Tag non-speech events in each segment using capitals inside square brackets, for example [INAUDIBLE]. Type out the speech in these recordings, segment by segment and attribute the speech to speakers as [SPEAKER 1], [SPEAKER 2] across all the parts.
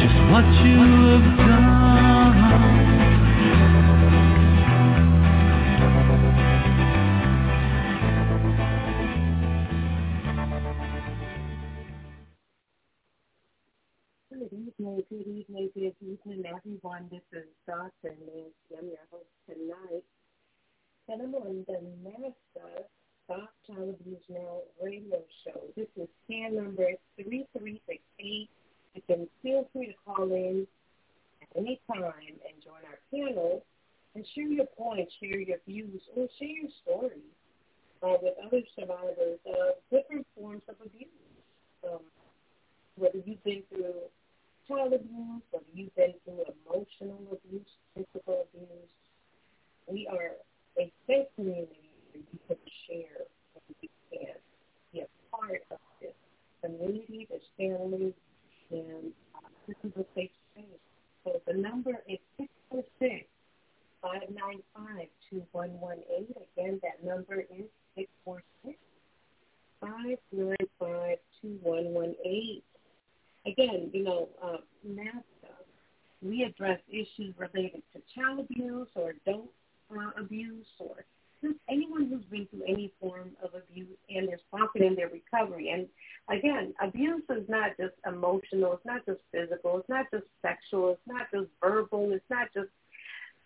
[SPEAKER 1] Good evening, good evening, everyone. This is Dr. Nancy. I'm your host tonight. And I'm on the NAASCA Stop Child Abuse Now radio show. This is scan number 3368. You can feel free to call in at any time and join our panel and share your points, share your views, or share your stories uh, with other survivors of different forms of abuse. Um, whether you've been through child abuse, whether you've been through emotional abuse, physical abuse, we are a safe community where you can share and you can be a part of this community, this family, and uh, this is a safe space. So the number is 646 595 2118. Again, that number is 646 595 2118. Again, you know, uh, NAASCA, we address issues related to child abuse or adult uh, abuse or just anyone who's been through any form of abuse and they're sponsored in their recovery. And again, abuse is not just emotional, it's not just physical, it's not just sexual, it's not just verbal, it's not just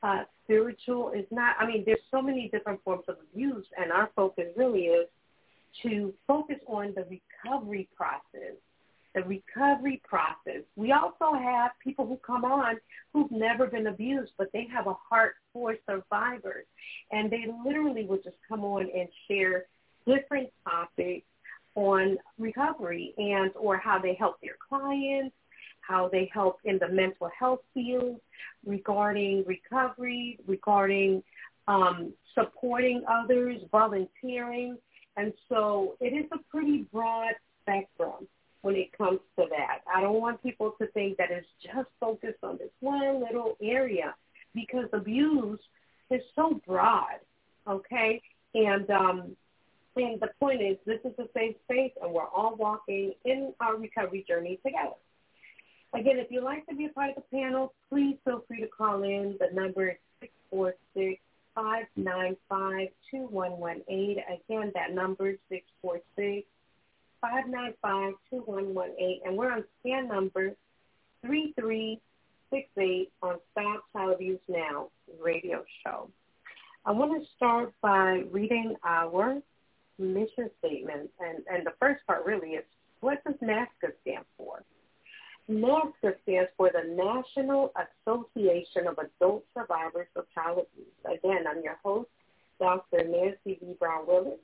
[SPEAKER 1] uh, spiritual, it's not, I mean, there's so many different forms of abuse and our focus really is to focus on the recovery process the recovery process. We have people who come on who've never been abused, but they have a heart for survivors. And they literally would just come on and share different topics on recovery and or how they help their clients, how they help in the mental health field regarding recovery, regarding um, supporting others, volunteering. And so it is a pretty broad spectrum when it comes to that. I don't want people to think that it's just focused on this one little area because abuse is so broad, okay? And um, and the point is, this is a safe space, and we're all walking in our recovery journey together. Again, if you'd like to be a part of the panel, please feel free to call in. The number is six four six five nine five two one one eight. Again, that number is six four six 595-2118, and we're on scan number 3368 on Stop Child Abuse Now radio show. I want to start by reading our mission statement, and, and the first part really is, what does NAASCA stand for? NAASCA stands for the National Association of Adult Survivors of Child Abuse. Again, I'm your host, Dr. Nancy V. Brown Willis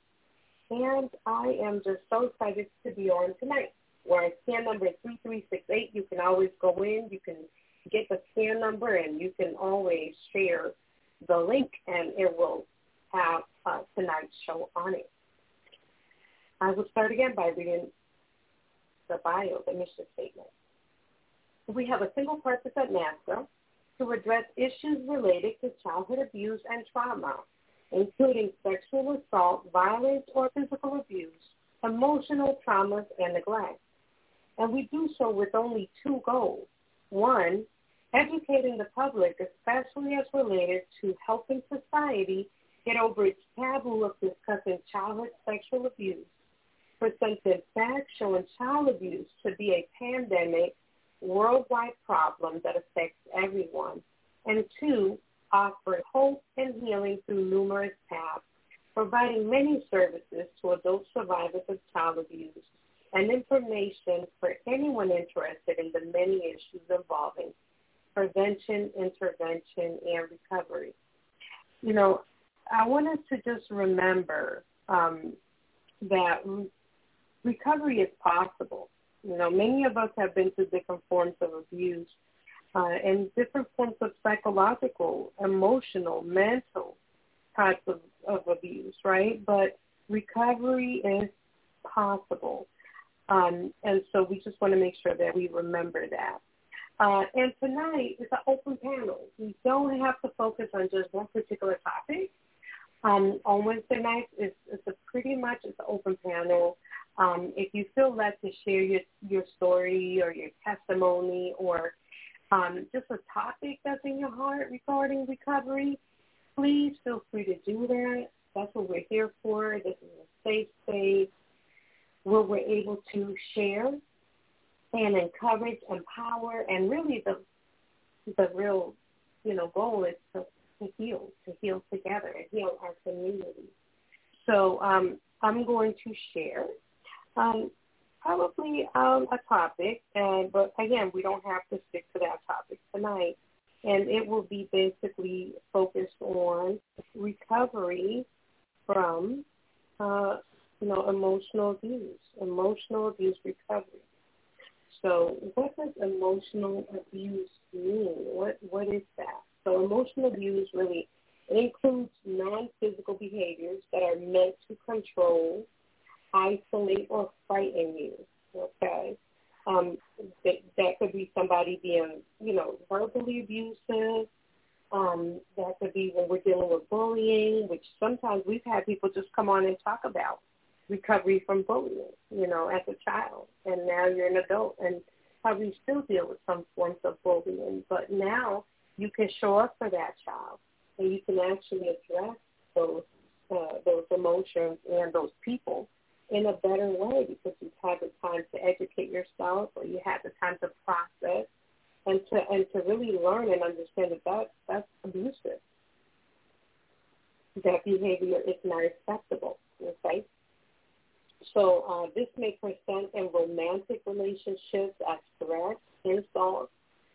[SPEAKER 1] and I am just so excited to be on tonight. Where scan number is 3368. You can always go in. You can get the scan number, and you can always share the link, and it will have uh, tonight's show on it. I will start again by reading the bio, the mission statement. We have a single purpose at NAASCA to address issues related to childhood abuse and trauma including sexual assault, violence, or physical abuse, emotional traumas, and neglect. And we do so with only two goals. One, educating the public, especially as related to helping society get over its taboo of discussing childhood sexual abuse. presented facts showing child abuse to be a pandemic, worldwide problem that affects everyone. And two, offered hope and healing through numerous paths, providing many services to adult survivors of child abuse and information for anyone interested in the many issues involving prevention, intervention, and recovery. You know, I want us to just remember um, that recovery is possible. You know, many of us have been through different forms of abuse uh, and different forms of psychological, emotional, mental types of, of abuse, right? But recovery is possible. Um, and so we just want to make sure that we remember that. Uh, and tonight is an open panel. We don't have to focus on just one particular topic. Um, on Wednesday nights, it's, it's pretty much it's an open panel. Um, if you feel led to share your your story or your testimony or um, just a topic that's in your heart regarding recovery, please feel free to do that. That's what we're here for. This is a safe space where we're able to share and encourage, empower, and really the the real, you know, goal is to, to heal, to heal together, and heal our community. So um, I'm going to share um, probably um, a topic, and but again, we don't have to stick to that topic tonight. And it will be basically focused on recovery from uh, you know, emotional abuse, emotional abuse recovery. So what does emotional abuse mean? What what is that? So emotional abuse really it includes non-physical behaviors that are meant to control, isolate, or frighten you. Okay, um, that that could be somebody being, you know, verbally abusive. Um, that could be when we're dealing with bullying, which sometimes we've had people just come on and talk about recovery from bullying, you know, as a child. And now you're an adult and probably still deal with some forms of bullying. But now you can show up for that child and you can actually address those uh, those emotions and those people in a better way because you've had the time to educate yourself or you had the time to process and to and to really learn and understand that, that that's abusive. That behavior is not acceptable. Okay? So uh, this may present in romantic relationships as threats, insults,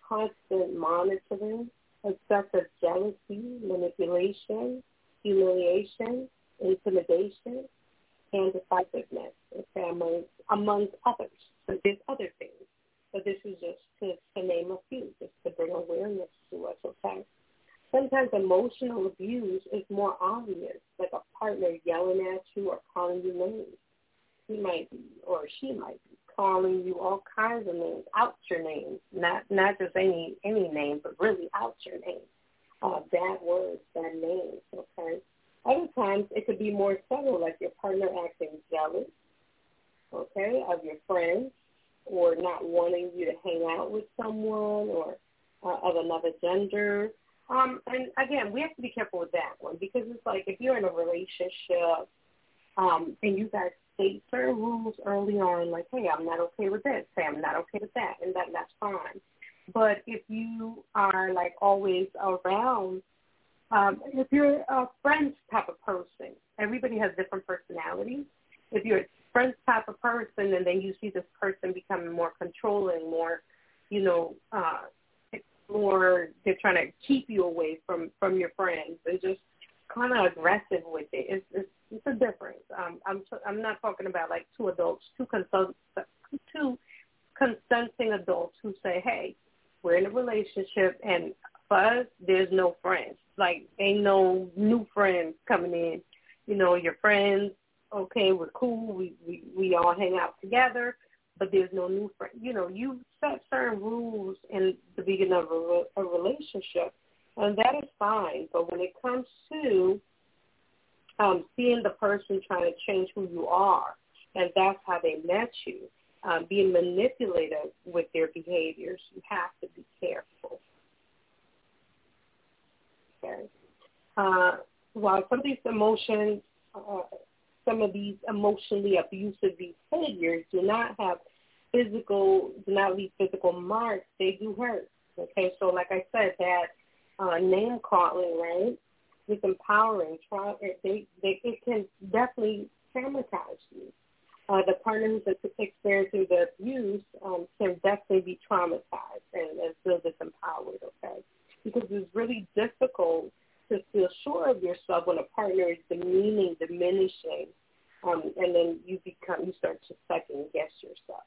[SPEAKER 1] constant monitoring, excessive jealousy, manipulation, humiliation, intimidation, and decisiveness, okay, among, amongst others. So there's other things. But this is just to, to name a few, just to bring awareness to us, okay? Sometimes emotional abuse is more obvious, like a partner yelling at you or calling you names he might be or she might be calling you all kinds of names, out your name, not not just any any name, but really out your name, uh, bad words, bad names. Okay. Other times it could be more subtle, like your partner acting jealous, okay, of your friends, or not wanting you to hang out with someone, or uh, of another gender. Um, and again, we have to be careful with that one because it's like if you're in a relationship um, and you guys state certain rules early on, like, hey, I'm not okay with this, say I'm not okay with that, and that that's fine. But if you are like always around, um, if you're a friends type of person, everybody has different personalities. If you're a friends type of person, and then you see this person becoming more controlling, more, you know, uh, more they're trying to keep you away from from your friends and just kind of aggressive with it. It's, it's it's a difference. Um, I'm I'm not talking about like two adults, two consult, two consenting adults who say, "Hey, we're in a relationship, and for us, there's no friends. Like, ain't no new friends coming in. You know, your friends, okay, we're cool. We we we all hang out together, but there's no new friend. You know, you set certain rules in the beginning of a, a relationship, and that is fine. But when it comes to um, seeing the person trying to change who you are, and that's how they met you. Um, being manipulative with their behaviors, you have to be careful. Okay. Uh, while some of these emotions uh, some of these emotionally abusive behaviors do not have physical, do not leave physical marks. They do hurt. Okay, so like I said, that uh, name calling, right? It's empowering. Try, they, they, it can definitely traumatize you. Uh, the partner who's experiencing the abuse um, can definitely be traumatized and, and feel disempowered, okay? Because it's really difficult to feel sure of yourself when a partner is demeaning, diminishing, um, and then you become, you start to second guess yourself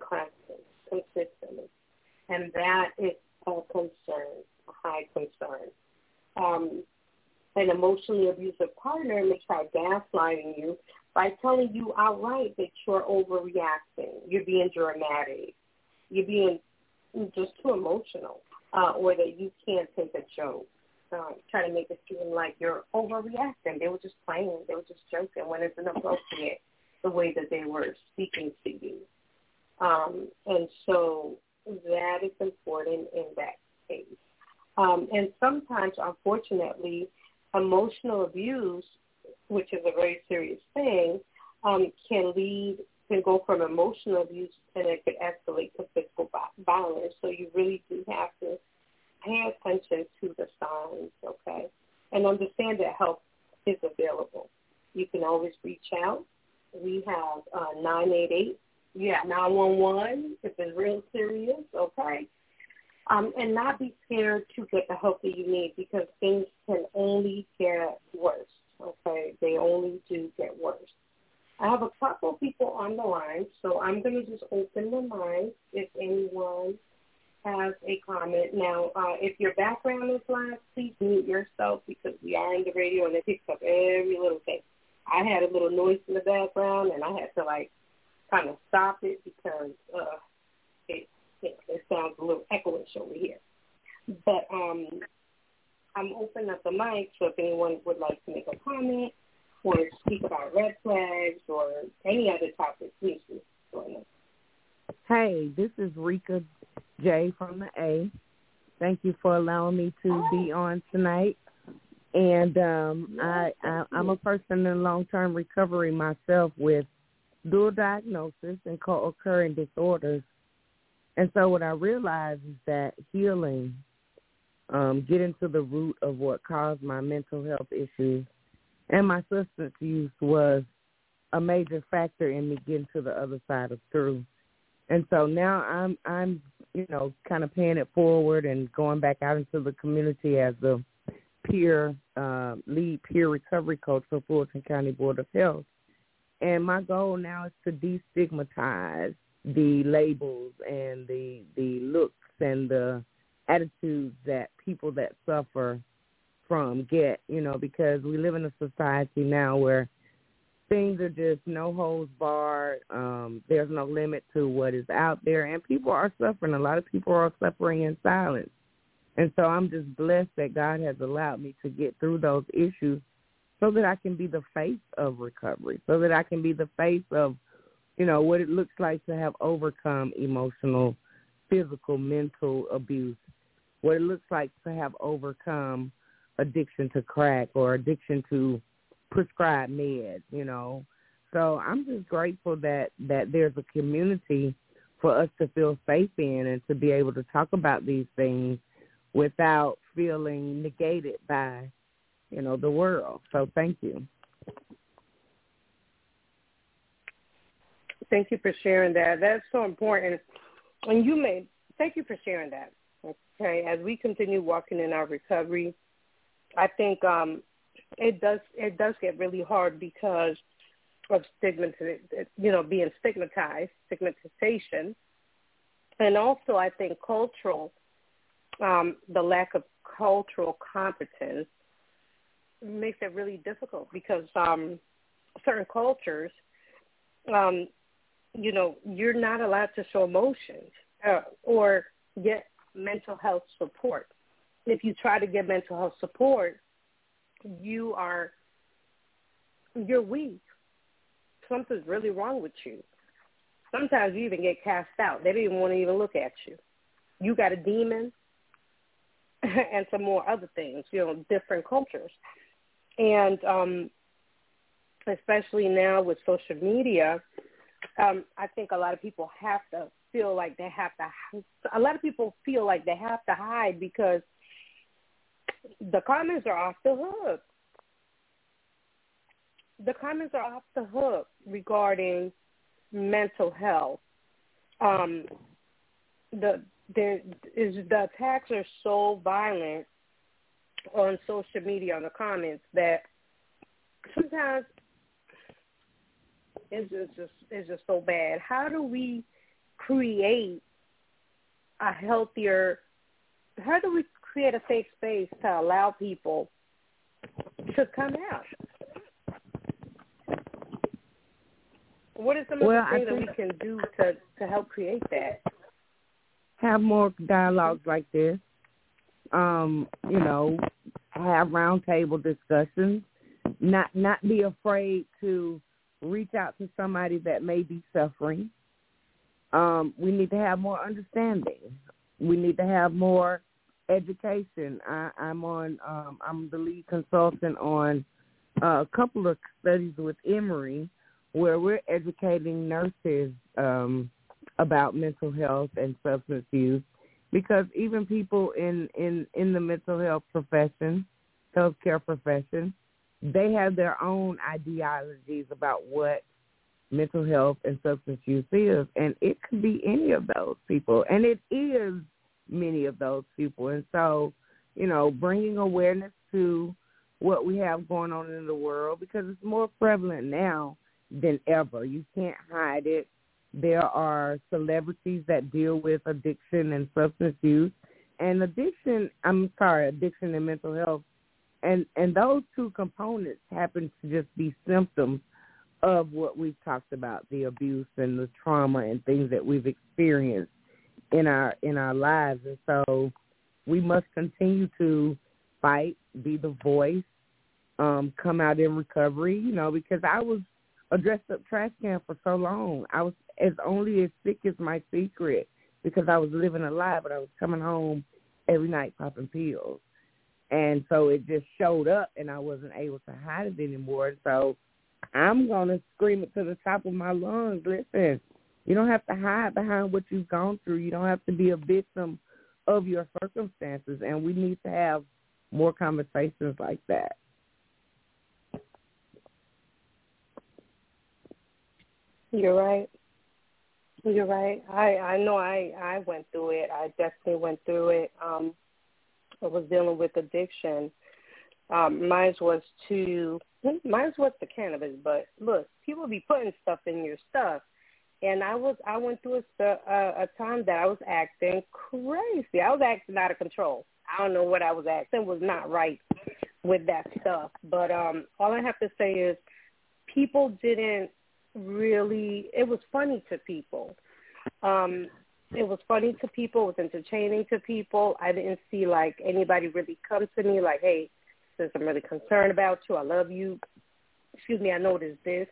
[SPEAKER 1] constantly, consistently. And that is a concern, a high concern. Um, an emotionally abusive partner may try gaslighting you by telling you outright that you're overreacting, you're being dramatic, you're being just too emotional, uh, or that you can't take a joke. Um, trying to make it seem like you're overreacting. They were just playing. They were just joking when it's inappropriate the way that they were speaking to you. Um, and so that is important in that case. Um, and sometimes, unfortunately, emotional abuse, which is a very serious thing, um, can lead can go from emotional abuse and it could escalate to physical violence. So you really do have to pay attention to the signs, okay, and understand that help is available. You can always reach out. We have uh, 988 yeah, 911 if it's real serious, okay? Um, and not be scared to get the help that you need because things can only get worse, okay? They only do get worse. I have a couple people on the line, so I'm going to just open the line if anyone has a comment. Now, uh, if your background is loud, please mute yourself because we are in the radio and it picks up every little thing. I had a little noise in the background and I had to like kind of stop it because uh, it, it it sounds a little echoish over here. But um, I'm opening up the mic, so if anyone would like to make a comment or speak about red flags or any other topic, please join us.
[SPEAKER 2] Hey, this is Rika J from the A. Thank you for allowing me to be on tonight. And um, I, I I'm a person in long term recovery myself with dual diagnosis and co-occurring disorders. And so what I realized is that healing, um, getting to the root of what caused my mental health issues and my substance use was a major factor in me getting to the other side of through. And so now I'm I'm you know kind of paying it forward and going back out into the community as the peer uh, lead peer recovery coach for Fulton County Board of Health. And my goal now is to destigmatize the labels and the the looks and the attitudes that people that suffer from get, you know, because we live in a society now where things are just no holds barred. Um, there's no limit to what is out there, and people are suffering. A lot of people are suffering in silence, and so I'm just blessed that God has allowed me to get through those issues so that I can be the face of recovery, so that I can be the face of, you know, what it looks like to have overcome emotional, physical, mental abuse, what it looks like to have overcome addiction to crack or addiction to prescribed meds, you know. So I'm just grateful that that there's a community for us to feel safe in and to be able to talk about these things without feeling negated by you know, the world. So thank you.
[SPEAKER 1] Thank you for sharing that. That's so important. And you may thank you for sharing that. Okay, as we continue walking in our recovery, I think um, it does it does get really hard because of stigma, you know, being stigmatized, stigmatization, and also I think cultural, um, the lack of cultural competence makes it really difficult because um, certain cultures, um, you know, you're not allowed to show emotions uh, or get mental health support. If you try to get mental health support, you are you're weak. Something's really wrong with you. Sometimes you even get cast out. They don't even want to even look at you. You got a demon [LAUGHS] and some more other things, you know, different cultures. And um, especially now with social media, um, I think a lot of people have to feel like they have to. A lot of people feel like they have to hide because the comments are off the hook. The comments are off the hook regarding mental health. Um, the is the attacks are so violent on social media on the comments that sometimes it's just, just it's just so bad. How do we create a healthier? How do we create a safe space to allow people to come out? What is some of
[SPEAKER 2] well,
[SPEAKER 1] the things that we can do to to help create that?
[SPEAKER 2] Have more dialogues like this. Um, you know, have roundtable discussions. Not not be afraid to reach out to somebody that may be suffering. Um, we need to have more understanding. We need to have more education. I, I'm on. Um, I'm the lead consultant on uh, a couple of studies with Emory, where we're educating nurses um, about mental health and substance use, because even people in in in the mental health profession, healthcare profession, they have their own ideologies about what mental health and substance use is, and it could be any of those people, and it is many of those people. And so, you know, bringing awareness to what we have going on in the world because it's more prevalent now than ever. You can't hide it. There are celebrities that deal with addiction and substance use. And addiction, I'm sorry, addiction and mental health and and those two components happen to just be symptoms of what we've talked about the abuse and the trauma and things that we've experienced in our in our lives and so we must continue to fight be the voice um come out in recovery you know because i was a dressed up trash can for so long i was as only as sick as my secret because i was living a lie but i was coming home every night popping pills and so it just showed up and I wasn't able to hide it anymore. So I'm going to scream it to the top of my lungs. Listen, you don't have to hide behind what you've gone through. You don't have to be a victim of your circumstances. And we need to have more conversations like that.
[SPEAKER 1] You're right. You're right. I I know I I went through it. I definitely went through it. Um I was dealing with addiction. Um, mine was to mine was the cannabis, but look, people be putting stuff in your stuff, and I was I went through a, a, a time that I was acting crazy. I was acting out of control. I don't know what I was acting was not right with that stuff. But um, all I have to say is, people didn't really. It was funny to people. Um, it was funny to people, it was entertaining to people. I didn't see like anybody really come to me like, hey, since I'm really concerned about you, I love you. Excuse me, I noticed this.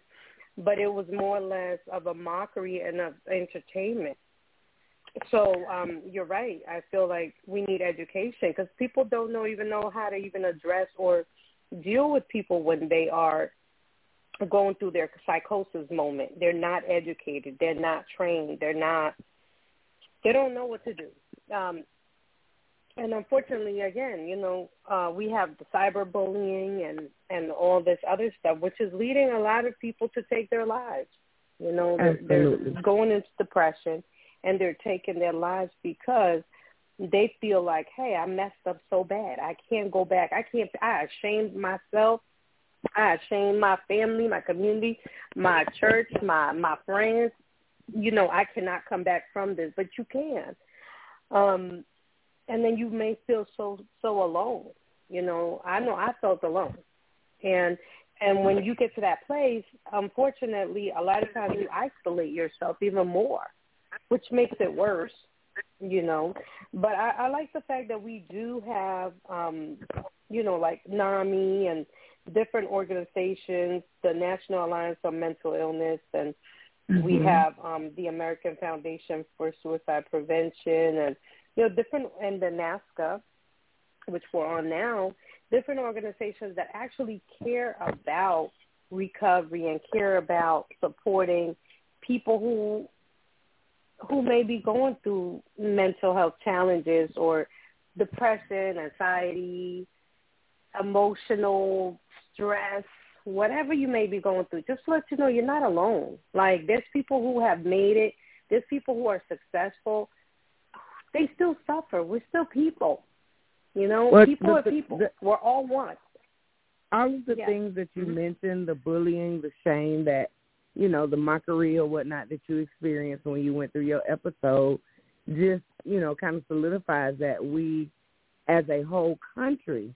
[SPEAKER 1] But it was more or less of a mockery and of entertainment. So um, you're right. I feel like we need education because people don't know even know how to even address or deal with people when they are going through their psychosis moment. They're not educated. They're not trained. They're not they don't know what to do. Um, and unfortunately, again, you know, uh, we have the cyberbullying and and all this other stuff, which is leading a lot of people to take their lives. You know, they're, they're going into depression and they're taking their lives because they feel like, hey, I messed up so bad. I can't go back. I can't. I ashamed myself. I ashamed my family, my community, my church, my my friends you know, I cannot come back from this, but you can. Um, and then you may feel so so alone. You know, I know I felt alone, and and when you get to that place, unfortunately, a lot of times you isolate yourself even more, which makes it worse. You know, but I, I like the fact that we do have, um, you know, like NAMI and different organizations, the National Alliance on Mental Illness, and Mm-hmm. We have um, the American Foundation for Suicide Prevention, and you know different, and the NAASCA, which we're on now. Different organizations that actually care about recovery and care about supporting people who who may be going through mental health challenges or depression, anxiety, emotional stress, whatever you may be going through, just let you know you're not alone. Like there's people who have made it, there's people who are successful. They still suffer. We're still people. You know,
[SPEAKER 2] Well,
[SPEAKER 1] people
[SPEAKER 2] the-
[SPEAKER 1] are people.
[SPEAKER 2] the-
[SPEAKER 1] We're all one.
[SPEAKER 2] all of the
[SPEAKER 1] Yeah.
[SPEAKER 2] things that you
[SPEAKER 1] Mhm.
[SPEAKER 2] mentioned, the bullying, the shame that, you know, the mockery or whatnot that you experienced when you went through your episode, just, you know, kind of solidifies that we as a whole country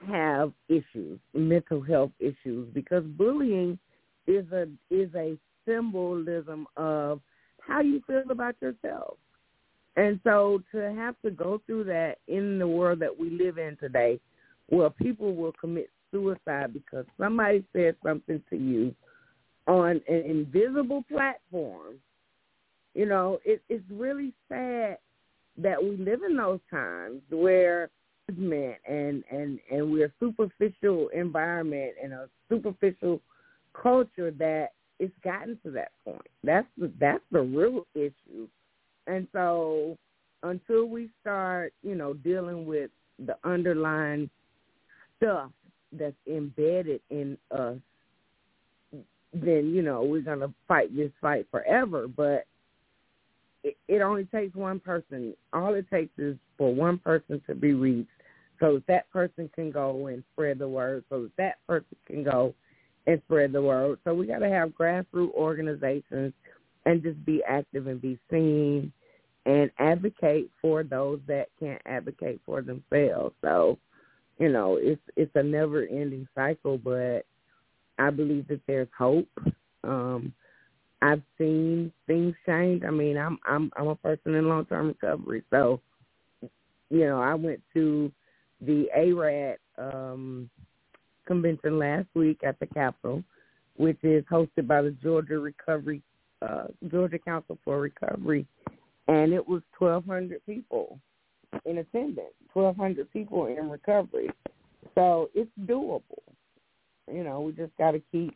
[SPEAKER 2] have issues, mental health issues, because bullying is a is a symbolism of how you feel about yourself. And so to have to go through that in the world that we live in today, where people will commit suicide because somebody said something to you on an invisible platform, you know, it, it's really sad that we live in those times where judgment and and and we're a superficial environment and a superficial culture that it's gotten to that point. That's the that's the real issue. And so until we start, you know, dealing with the underlying stuff that's embedded in us, then, you know, we're going to fight this fight forever. But it, it only takes one person. All it takes is for one person to be reached so that, that person can go and spread the word, so that that person can go and spread the word. So we got to have grassroots organizations and just be active and be seen and advocate for those that can't advocate for themselves. So, you know, it's it's a never ending cycle, but I believe that there's hope. Um I've seen things change. I mean, I'm I'm I'm a person in long term recovery. So, you know, I went to the ARAD um convention last week at the Capitol, which is hosted by the Georgia Recovery uh Georgia Council for Recovery and it was 1,200 people in attendance, 1,200 people in recovery. So it's doable. You know, we just got to keep,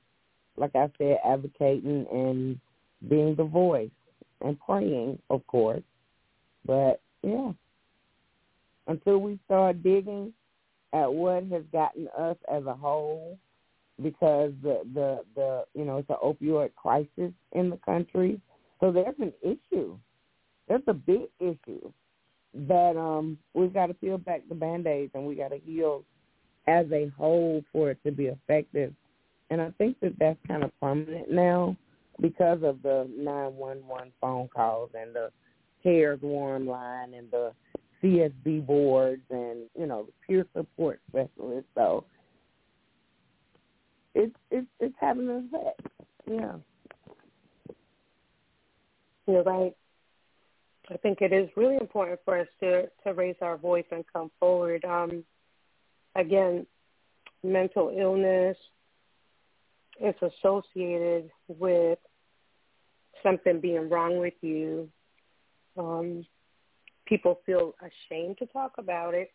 [SPEAKER 2] like I said, advocating and being the voice and praying, of course. But, yeah, until we start digging at what has gotten us as a whole, because the, the, the you know, it's an opioid crisis in the country. So there's an issue that's a big issue that um we've got to peel back the band-aids and we got to heal as a whole for it to be effective. And I think that that's kind of permanent now because of the 911 phone calls and the CARES warm line and the CSB boards and, you know, the peer support specialists. So it's, it's, it's having an effect. Yeah.
[SPEAKER 1] You're right. I think it is really important for us to to raise our voice and come forward. Um, again, mental illness is associated with something being wrong with you. Um, people feel ashamed to talk about it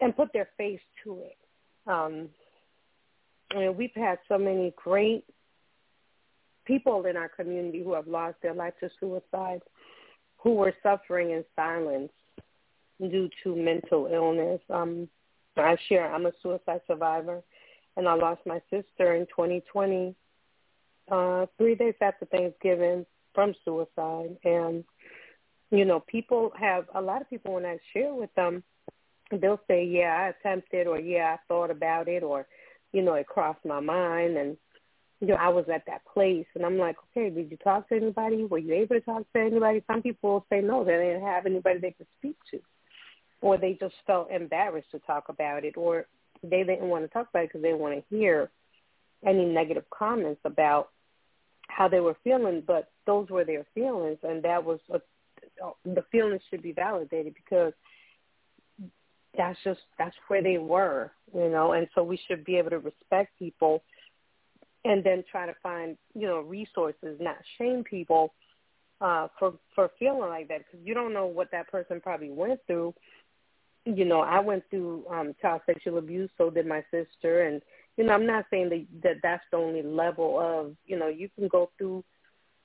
[SPEAKER 1] and put their face to it. Um, and we've had so many great people in our community who have lost their life to suicide who were suffering in silence due to mental illness. Um, I share I'm a suicide survivor, and I lost my sister in 2020, uh, three days after Thanksgiving from suicide. And you know, people have a lot of people when I share with them, they'll say, "Yeah, I attempted," or "Yeah, I thought about it," or you know, it crossed my mind, and you know, I was at that place and I'm like, okay, did you talk to anybody? Were you able to talk to anybody? Some people say no, they didn't have anybody they could speak to. Or they just felt embarrassed to talk about it or they didn't want to talk about it because they didn't want to hear any negative comments about how they were feeling, but those were their feelings and that was a, the feelings should be validated because that's just that's where they were, you know, and so we should be able to respect people and then try to find you know resources, not shame people uh, for for feeling like that because you don't know what that person probably went through. You know, I went through um, child sexual abuse, so did my sister, and you know, I'm not saying that, that that's the only level of, you know, you can go through,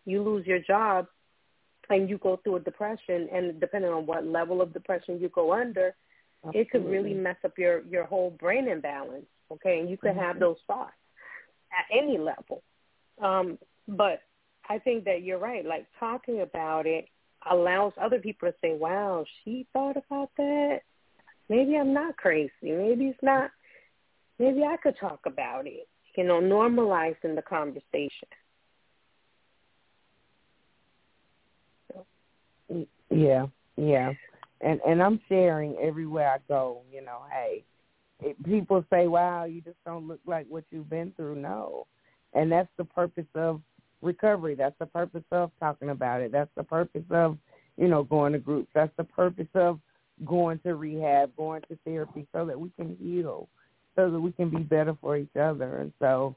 [SPEAKER 1] you lose your job and you go through a depression and depending on what level of depression you go under, Absolutely. it could really mess up your, your whole brain imbalance. Okay. And you could mm-hmm. have those thoughts at any level. Um, but I think that you're right. Like talking about it allows other people to say, wow, she thought about that. Maybe I'm not crazy. Maybe it's not maybe I could talk about it. You know, normalizing the conversation.
[SPEAKER 2] Yeah, yeah, and and I'm sharing everywhere I go. You know, hey, it, people say, "Wow, you just don't look like what you've been through." No, and that's the purpose of recovery. That's the purpose of talking about it. That's the purpose of you know going to groups. That's the purpose of going to rehab, going to therapy, so that we can heal so that we can be better for each other. And so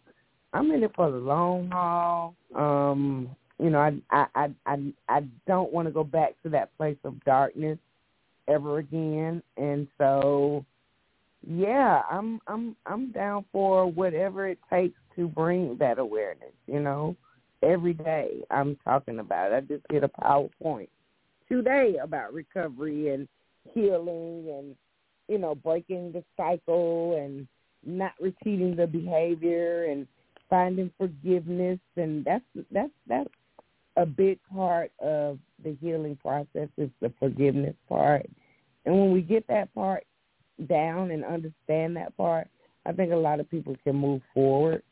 [SPEAKER 2] I'm in it for the long haul. Um, you know, I I I I, I don't want to go back to that place of darkness ever again. And so yeah, I'm I'm I'm down for whatever it takes to bring that awareness, you know. Every day I'm talking about it. I just did a PowerPoint today about recovery and healing and you know, breaking the cycle and not repeating the behavior and finding forgiveness and that's that's that's a big part of the healing process is the forgiveness part. And when we get that part down and understand that part, I think a lot of people can move forward.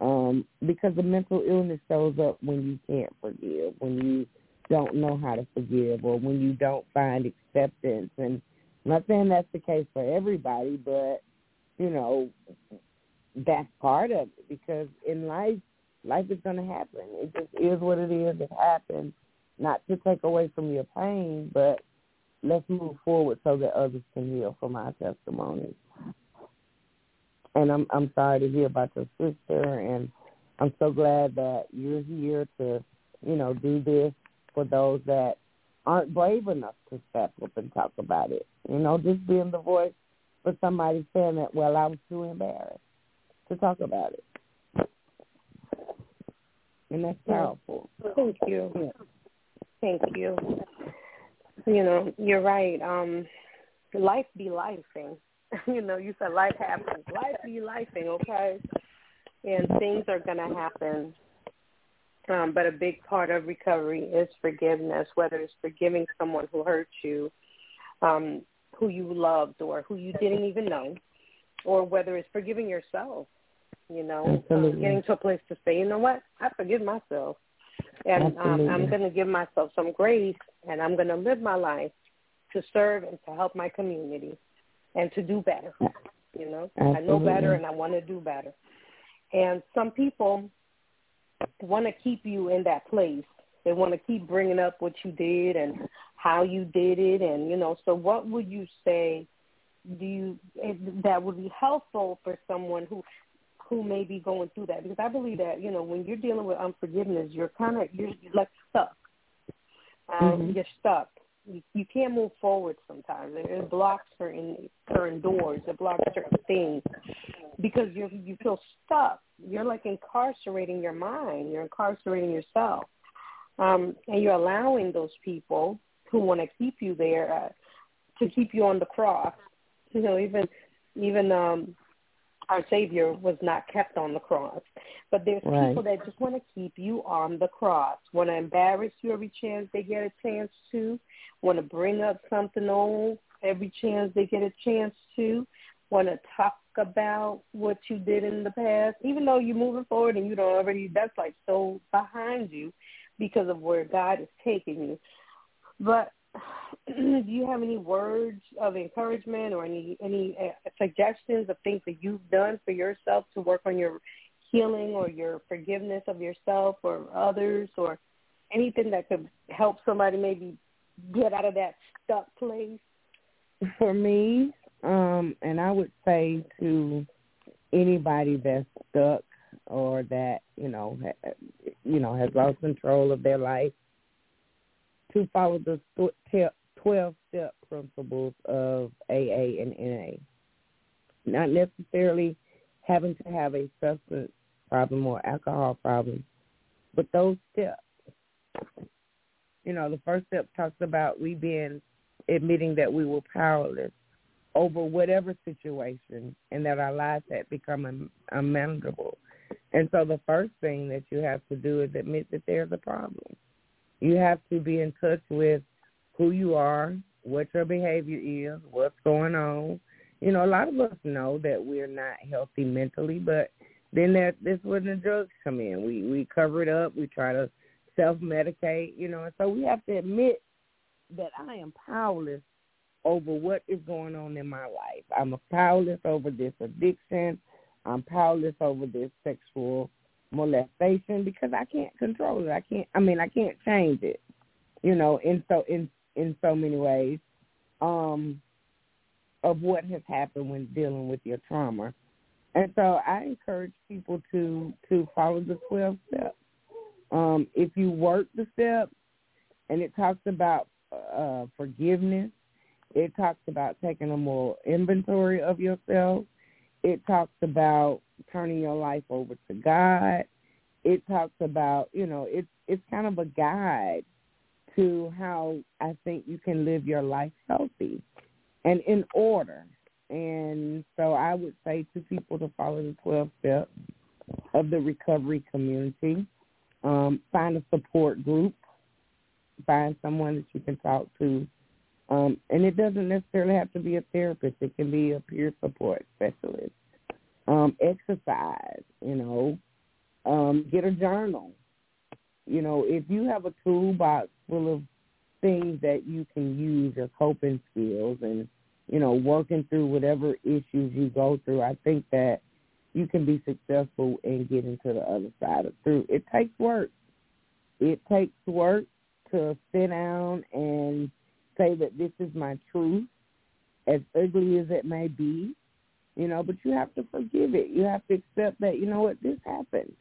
[SPEAKER 2] Um, because the mental illness shows up when you can't forgive, when you don't know how to forgive, or when you don't find acceptance and I'm not saying that's the case for everybody, but you know, that's part of it because in life, life is going to happen. It just is what it is. It happens. Not to take away from your pain, but let's move forward so that others can heal from our testimonies. And I'm I'm sorry to hear about your sister, and I'm so glad that you're here to, you know, do this for those that aren't brave enough to step up and talk about it. You know, just being the voice for somebody saying that, well, I was too embarrassed to talk about it. And that's powerful.
[SPEAKER 1] Thank you. Yeah. Thank you. You know, you're right. Um, life be lifing. [LAUGHS] you know, you said life happens. Life be lifing, okay? And things are going to happen um, but a big part of recovery is forgiveness, whether it's forgiving someone who hurt you, um, who you loved, or who you didn't even know, or whether it's forgiving yourself. You know, um, getting to a place to say, you know what, I forgive myself, and um, I'm going to give myself some grace, and I'm going to live my life to serve and to help my community, and to do better. You know, Absolutely. I know better, and I want to do better. And some people want to keep you in that place. They want to keep bringing up what you did and how you did it, and you know. So, what would you say? Do you that would be helpful for someone who who may be going through that? Because I believe that you know when you're dealing with unforgiveness, you're kind of you're, you're like stuck. Um, mm-hmm. You're stuck. You, you can't move forward sometimes. It blocks certain certain doors. It blocks certain things because you you feel stuck you're like incarcerating your mind. You're incarcerating yourself, um, and you're allowing those people who want to keep you there uh, to keep you on the cross. You know, even even um, our Savior was not kept on the cross, but there's right. people that just want to keep you on the cross, want to embarrass you every chance they get a chance to, want to bring up something old every chance they get a chance to, want to talk about what you did in the past, even though you're moving forward and you don't already, that's like so behind you because of where God is taking you. But do you have any words of encouragement or any any uh, suggestions of things that you've done for yourself to work on your healing or your forgiveness of yourself or others or anything that could help somebody maybe get out of that stuck place?
[SPEAKER 2] For me, um, and I would say to anybody that's stuck or that you know, ha, you know, has lost control of their life, to follow the twelve-step principles of AA and NA. Not necessarily having to have a substance problem or alcohol problem. But those steps, you know, the first step talks about we being admitting that we were powerless over whatever situation and that our lives had become unmanageable. And so the first thing that you have to do is admit that there's a problem. You have to be in touch with who you are, what your behavior is, what's going on. You know, a lot of us know that we're not healthy mentally, but then that this when the drugs come in. We we cover it up. We try to self medicate. You know, and so we have to admit that I am powerless over what is going on in my life. I'm powerless over this addiction. I'm powerless over this sexual molestation because I can't control it. I can't. I mean, I can't change it. You know, in so in in so many ways, um, of what has happened when dealing with your trauma. And so I encourage people to to follow the twelve steps. Um, if you work the steps, and it talks about uh, forgiveness, it talks about taking a more inventory of yourself. It talks about turning your life over to God. It talks about you know it's it's kind of a guide to how I think you can live your life healthy and in order. And so I would say to people to follow the 12 steps of the recovery community. Um, find a support group. Find someone that you can talk to. Um, and it doesn't necessarily have to be a therapist. It can be a peer support specialist. Um, exercise, you know. Um, get a journal. You know, if you have a toolbox full of things that you can use, your coping skills and you know, working through whatever issues you go through, I think that you can be successful in getting to the other side of through. It takes work. It takes work to sit down and say that this is my truth, as ugly as it may be, you know, but you have to forgive it. You have to accept that, you know what, this happened.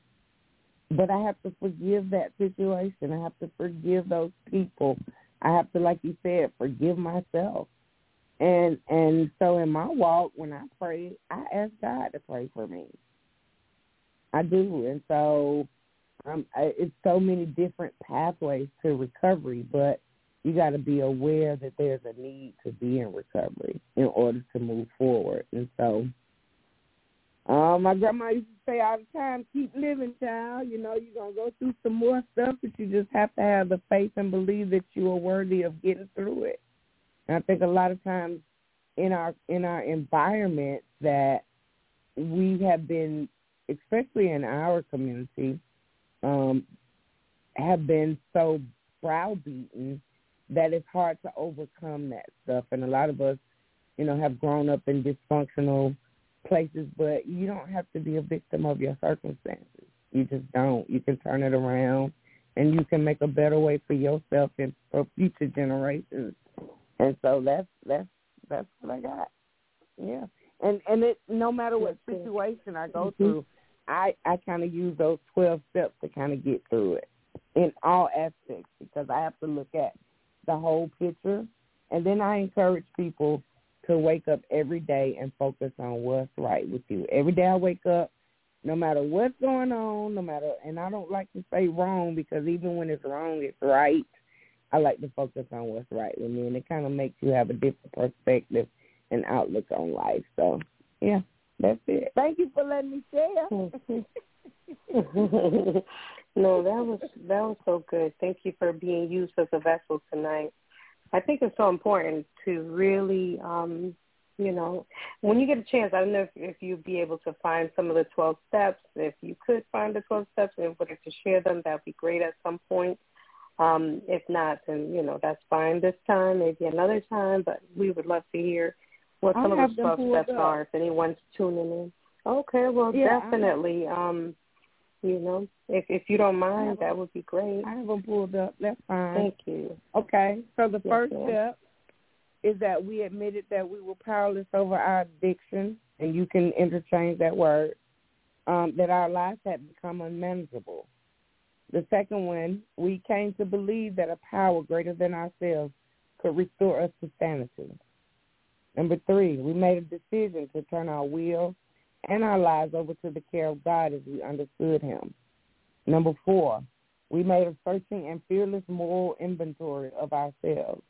[SPEAKER 2] But I have to forgive that situation. I have to forgive those people. I have to, like you said, forgive myself and and so in my walk, when I pray, I ask God to pray for me. I do, and so um, it's so many different pathways to recovery, but you got to be aware that there's a need to be in recovery in order to move forward. And so, um, my grandma used to say all the time, "Keep living, child. You know you're gonna go through some more stuff, but you just have to have the faith and believe that you are worthy of getting through it." And I think a lot of times in our in our environment that we have been, especially in our community, um, have been so browbeaten that it's hard to overcome that stuff. And a lot of us, you know, have grown up in dysfunctional places, but you don't have to be a victim of your circumstances. You just don't. You can turn it around and you can make a better way for yourself and for future generations and so that's that's that's what I got. Yeah. And and it no matter what situation I go mm-hmm. through, I I kind of use those 12 steps to kind of get through it in all aspects because I have to look at the whole picture. And then I encourage people to wake up every day and focus on what's right with you. Every day I wake up, no matter what's going on, no matter, and I don't like to say wrong because even when it's wrong, it's right. I like to focus on what's right with me, and it kind of makes you have a different perspective and outlook on life. So, yeah, that's it. Thank you for letting me share. [LAUGHS]
[SPEAKER 1] no, that was that was so good. Thank you for being used as a vessel tonight. I think it's so important to really, um, you know, when you get a chance. I don't know if, if you'd be able to find some of the twelve steps. If you could find the twelve steps and wanted to share them, that'd be great at some point. Um, if not, then you know that's fine this time, maybe another time. But we would love to hear what some
[SPEAKER 2] of
[SPEAKER 1] the steps are if anyone's tuning in. Okay, well, yeah, definitely. Um, you know, if if you don't mind, that would be great.
[SPEAKER 2] I have them pulled up. That's fine.
[SPEAKER 1] Thank you.
[SPEAKER 2] Okay, so the yes, first ma'am. step is that we admitted that we were powerless over our addiction, and you can interchange that word. Um, that our lives had become unmanageable. The second one, we came to believe that a power greater than ourselves could restore us to sanity. Number three, we made a decision to turn our will and our lives over to the care of God as we understood him. Number four, we made a searching and fearless moral inventory of ourselves.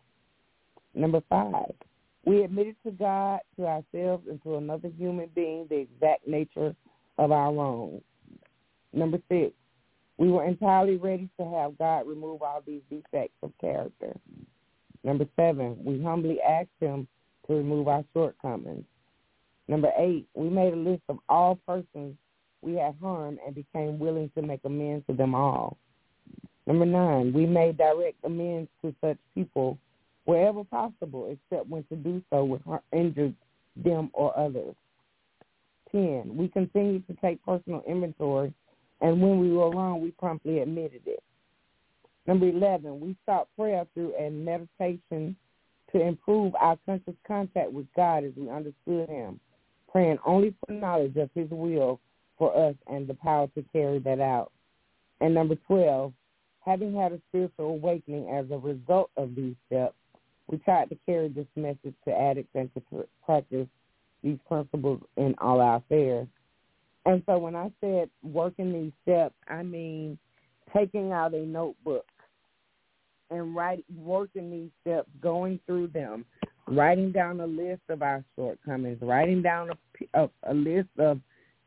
[SPEAKER 2] Number five, we admitted to God, to ourselves, and to another human being the exact nature of our wrongs. Number six, we were entirely ready to have God remove all these defects of character. Number seven, we humbly asked him to remove our shortcomings. Number eight, we made a list of all persons we had harmed and became willing to make amends to them all. Number nine, we made direct amends to such people wherever possible, except when to do so would injure them or others. Ten, we continued to take personal inventory, and when we were wrong, we promptly admitted it. Number 11, we sought prayer through and meditation to improve our conscious contact with God as we understood him, praying only for knowledge of his will for us and the power to carry that out. And number 12, having had a spiritual awakening as a result of these steps, we tried to carry this message to addicts and to practice these principles in all our affairs. And so when I said working these steps, I mean taking out a notebook and writing, working these steps, going through them, writing down a list of our shortcomings, writing down a, a, a list of,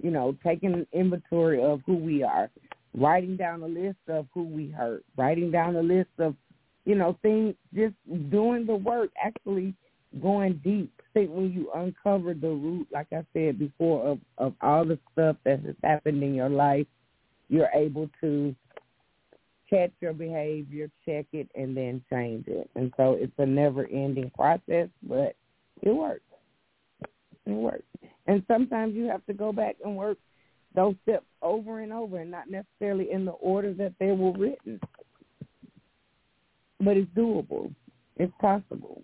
[SPEAKER 2] you know, taking an inventory of who we are, writing down a list of who we hurt, writing down a list of, you know, things, just doing the work, actually going deep. Think when you uncover the root, like I said before, of, of all the stuff that has happened in your life, you're able to catch your behavior, check it, and then change it. And so it's a never-ending process, but it works. It works. And sometimes you have to go back and work those steps over and over and not necessarily in the order that they were written. But it's doable. It's possible.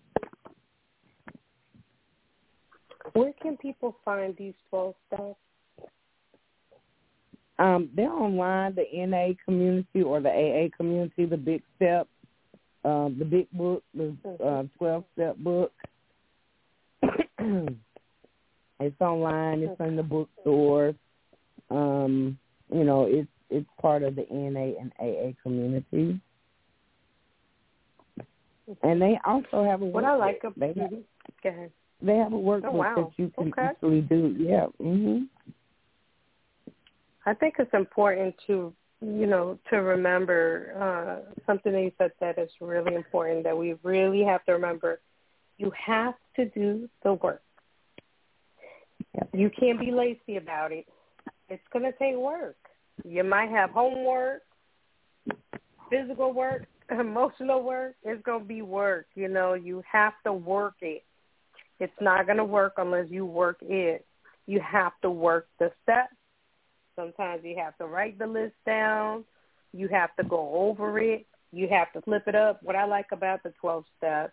[SPEAKER 1] Where can people find these 12 steps?
[SPEAKER 2] Um, they're online, the NA community or the AA community, the Big Step, um, the Big Book, the uh, 12 Step book. [CLEARS THROAT] it's online. It's in the bookstores. Um, you know, it's it's part of the NA and AA community. And they also have a workbook.
[SPEAKER 1] What I like about
[SPEAKER 2] they have,
[SPEAKER 1] Go ahead.
[SPEAKER 2] They have a workbook
[SPEAKER 1] oh, wow.
[SPEAKER 2] that you can
[SPEAKER 1] okay.
[SPEAKER 2] easily do. Yeah. Mhm.
[SPEAKER 1] I think it's important to, you know, to remember uh, something that you said that is really important that we really have to remember. You have to do the work. You can't be lazy about it. It's going to take work. You might have homework, physical work, [LAUGHS] emotional work. It's going to be work. You know, you have to work it. It's not going to work unless you work it. You have to work the steps Sometimes you have to write the list down. You have to go over it. You have to flip it up. What I like about the 12 steps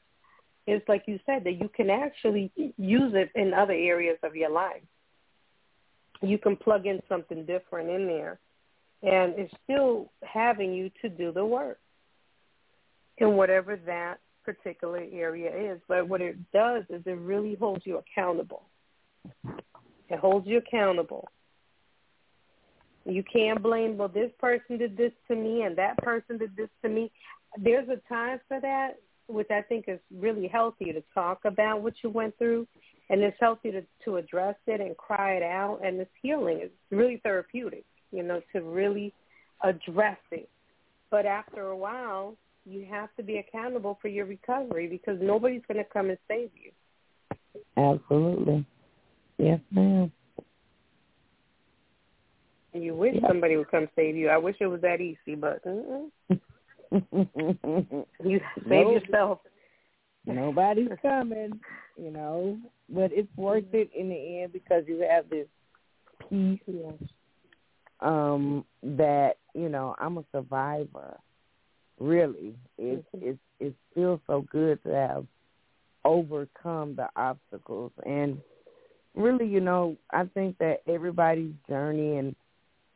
[SPEAKER 1] is, like you said, that you can actually use it in other areas of your life. You can plug in something different in there, and it's still having you to do the work in whatever that particular area is. But what it does is it really holds you accountable. It holds you accountable you can't blame, well, this person did this to me and that person did this to me. There's a time for that, which I think is really healthy to talk about what you went through. And it's healthy to, to address it and cry it out. And it's healing. It's really therapeutic, you know, to really address it. But after a while, you have to be accountable for your recovery because nobody's going to come and save you.
[SPEAKER 2] Absolutely. Yes, ma'am.
[SPEAKER 1] You wish somebody would come save you. I wish it was that easy, but [LAUGHS] you save yourself.
[SPEAKER 2] Nobody's [LAUGHS] coming, you know. But it's worth it in the end because you have this peace um that, you know, I'm a survivor. Really. It mm-hmm. it it feels so good to have overcome the obstacles and really, you know, I think that everybody's journey and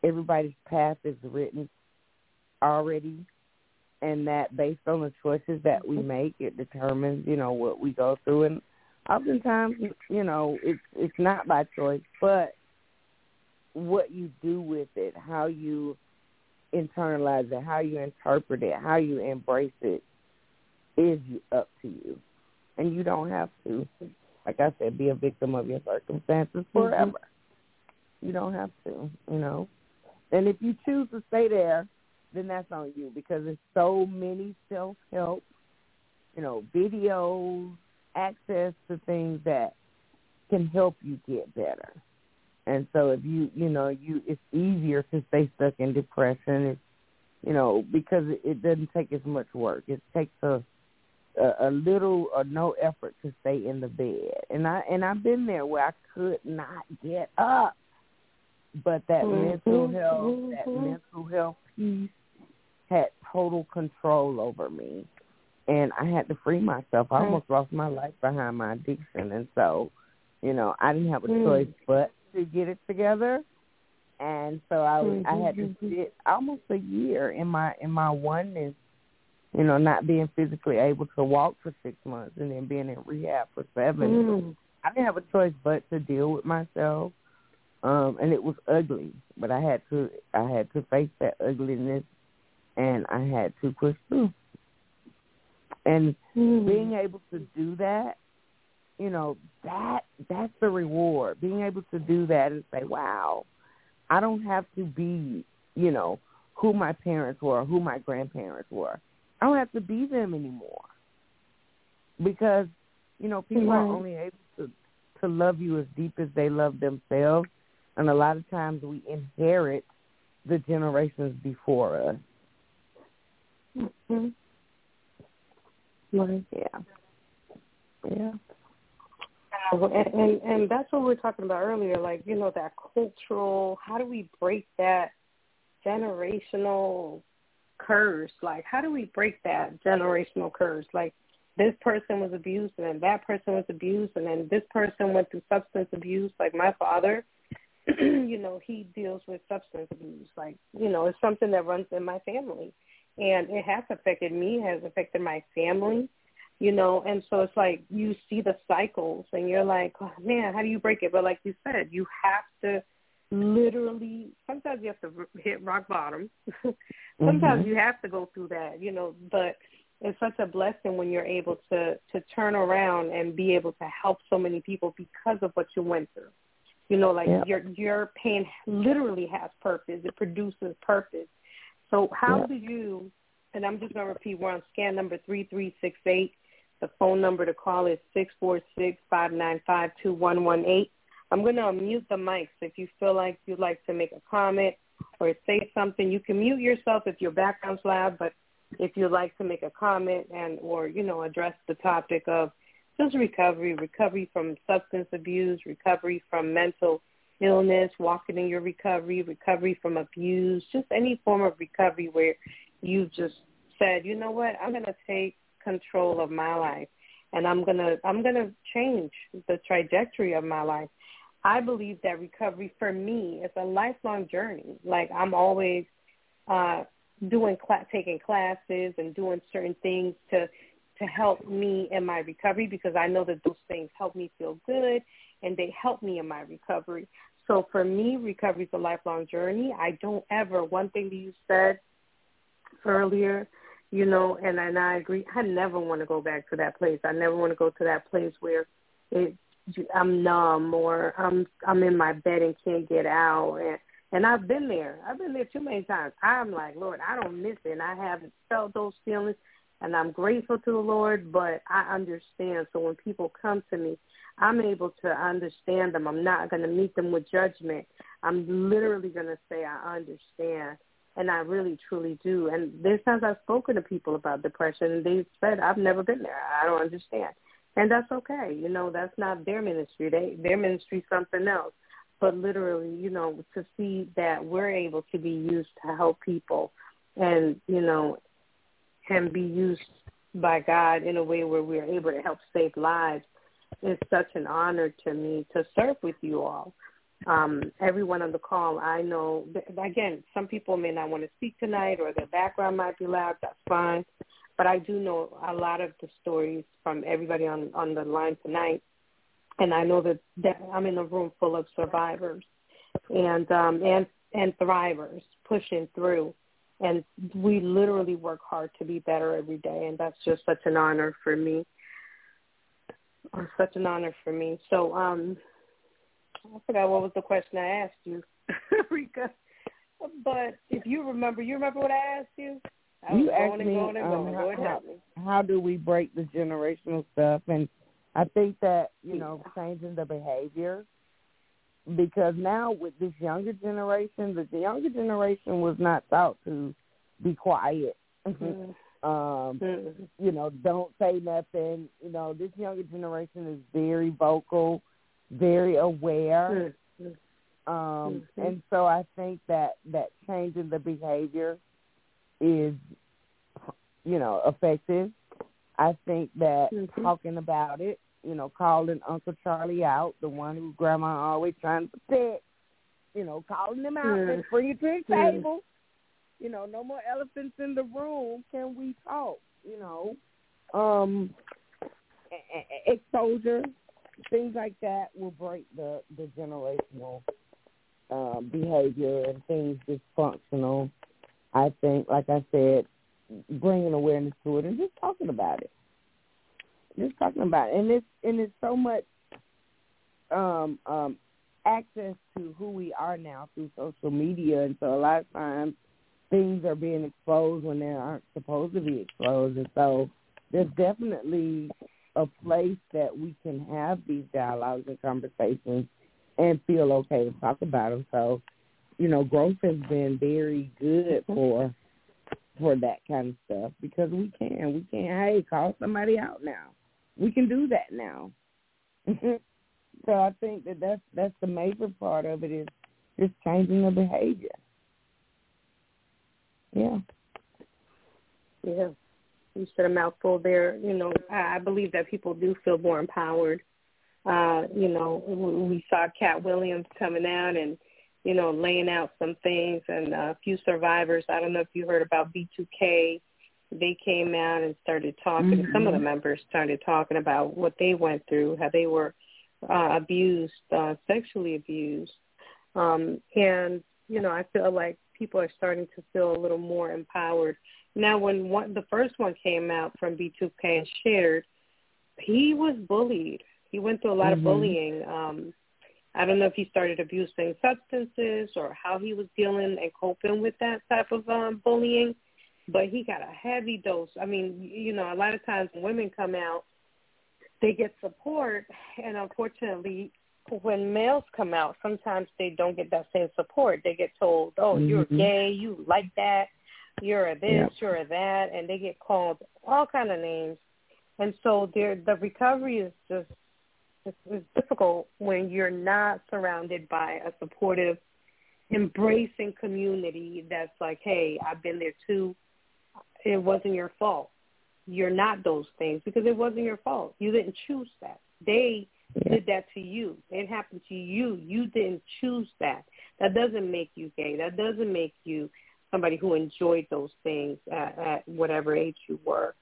[SPEAKER 2] everybody's path is written already and that based on the choices that we make it determines you know what we go through and oftentimes you know it's it's not by choice but what you do with it, how you internalize it, how you interpret it, how you embrace it is up to you. And you don't have to, like I said, be a victim of your circumstances
[SPEAKER 1] Mm-hmm.
[SPEAKER 2] forever. Mm-hmm. You don't have to, you know. And if you choose to stay there, then that's on you because there's so many self help, you know, videos, access to things that can help you get better. And so if you, you know, you, it's easier to stay stuck in depression. It's, you know, because it, it doesn't take as much work. It takes a, a, a little or no effort to stay in the bed. And I, and I've been there where I could not get up. But that mental health, that
[SPEAKER 1] Mhm.
[SPEAKER 2] mental health piece had total control over me. And I had to free myself. I almost lost my life behind my addiction. And so, you know, I didn't have a
[SPEAKER 1] Mm.
[SPEAKER 2] choice but to get it together. And so I was, I had to
[SPEAKER 1] Mhm.
[SPEAKER 2] sit almost a year in my in my oneness, you know, not being physically able to walk for six months and then being in rehab for seven.
[SPEAKER 1] Mm.
[SPEAKER 2] I didn't have a choice but to deal with myself. Um, and it was ugly, but I had to I had to face that ugliness and I had to push through. And
[SPEAKER 1] Mm.
[SPEAKER 2] being able to do that, you know, that that's the reward. Being able to do that and say, Wow, I don't have to be, you know, who my parents were, who my grandparents were. I don't have to be them anymore. Because, you know, people are only able to to love you as deep as they love themselves and a lot of times we inherit the generations before us.
[SPEAKER 1] Mhm. Right.
[SPEAKER 2] Yeah. Yeah.
[SPEAKER 1] And, and and that's what we were talking about earlier, like you know that cultural. How do we break that generational curse? Like, how do we break that generational curse? Like, this person was abused, and then that person was abused, and then this person went through substance abuse. Like my father, [CLEARS THROAT] you know, he deals with substance abuse. Like, you know, it's something that runs in my family, and it has affected me. Has affected my family you know and so it's like you see the cycles and you're like oh man how do you break it but like you said you have to literally sometimes you have to hit rock bottom [LAUGHS] sometimes
[SPEAKER 2] Mhm.
[SPEAKER 1] you have to go through that you know but it's such a blessing when you're able to to turn around and be able to help so many people because of what you went through you know like
[SPEAKER 2] Yeah.
[SPEAKER 1] your your pain literally has purpose it produces purpose so how
[SPEAKER 2] Yeah.
[SPEAKER 1] do you and I'm just going to repeat, we're on scan number 3368. The phone number to call is six four six five nine five two one one eight. I'm going to unmute the mics. If you feel like you'd like to make a comment or say something, you can mute yourself if your background's loud, but if you'd like to make a comment and or, you know, address the topic of just recovery, recovery from substance abuse, recovery from mental illness, walking in your recovery, recovery from abuse, just any form of recovery where you've just said, you know what, I'm going to take control of my life and I'm going to I'm going to change the trajectory of my life. I believe that recovery for me is a lifelong journey. Like I'm always uh doing cl- taking classes and doing certain things to to help me in my recovery because I know that those things help me feel good and they help me in my recovery. So for me, recovery is a lifelong journey. I don't ever one thing that you said earlier, you know, and and I agree. I never want to go back to that place. I never want to go to that place where it I'm numb or I'm I'm in my bed and can't get out and and I've been there. I've been there too many times. I'm like, Lord, I don't miss it and I haven't felt those feelings and I'm grateful to the Lord, but I understand. So when people come to me, I'm able to understand them. I'm not going to meet them with judgment. I'm literally going to say I understand and I really truly do. And there's times I've spoken to people about depression, and they've said, "I've never been there. I don't understand," and that's okay. You know, that's not their ministry. They their ministry is something else. But literally, you know, to see that we're able to be used to help people, and you know, and be used by God in a way where we're able to help save lives It's such an honor to me to serve with you all um, everyone on the call, I know, again, some people may not want to speak tonight or their background might be loud. That's fine. But I do know a lot of the stories from everybody on, on the line tonight. And I know that, that I'm in a room full of survivors. and um, and and thrivers pushing through. And we literally work hard to be better every day, and that's just such an honor for me. Such an honor for me. So, um, I forgot what was the question I asked you, [LAUGHS] Rika. But if you remember, you remember what I asked you? I
[SPEAKER 2] you asked me, um, how, how, how do we break the generational stuff, and I think that you know changing the behavior because now with this younger generation, the younger generation was not taught to be quiet. Mm-hmm. [LAUGHS] um, mm-hmm. You know, don't say nothing. You know, this younger generation is very vocal, very aware. Mm-hmm. Um, mm-hmm. and so I think that that changing the behavior is, you know, effective. I think that mm-hmm. talking about it, you know, calling Uncle Charlie out, the one who Grandma always trying to protect, you know, calling him out, and bring it to the table. You know, no more elephants in the room. Can we talk? You know, um, exposure, things like that will break the the generational um, behavior and things dysfunctional. I think, like I said, bringing awareness to it and just talking about it. Just talking about it. And it's and it's so much um, um, access to who we are now through social media, and so a lot of times things are being exposed when they aren't supposed to be exposed, and so there's definitely a place that we can have these dialogues and conversations and feel okay to talk about them. So, you know, growth has been very good for for that kind of stuff because we can. We can, hey, call somebody out now. We can do that now. so I think that that's that's the major part of it is just changing the behavior. Yeah.
[SPEAKER 1] Yeah. You said a mouthful there. You know, I believe that people do feel more empowered uh, you know, we saw Katt Williams coming out and, you know, laying out some things and a few survivors. I don't know if you heard about B2K. They came out and started talking. Mm-hmm. Some of the members started talking about what they went through, how they were uh, abused, uh, sexually abused. Um, and, you know, I feel like people are starting to feel a little more empowered. Now, when one, the first one came out from B2K and shared, he was bullied he went through a lot mm-hmm. of bullying. Um, I don't know if he started abusing substances or how he was dealing and coping with that type of um, bullying, but he got a heavy dose. I mean, you know, a lot of times when women come out, they get support, and unfortunately, when males come out, sometimes they don't get that same support. They get told, "Oh, mm-hmm. you're gay, you like that, you're a this, yep. you're a that," and they get called all kind of names. And so, the recovery is just it's, it's difficult when you're not surrounded by a supportive, embracing community that's like, hey, I've been there too. It wasn't your fault. You're not those things because it wasn't your fault. You didn't choose that. They yeah. did that to you. It happened to you. You didn't choose that. That doesn't make you gay. That doesn't make you somebody who enjoyed those things at, at whatever age you were.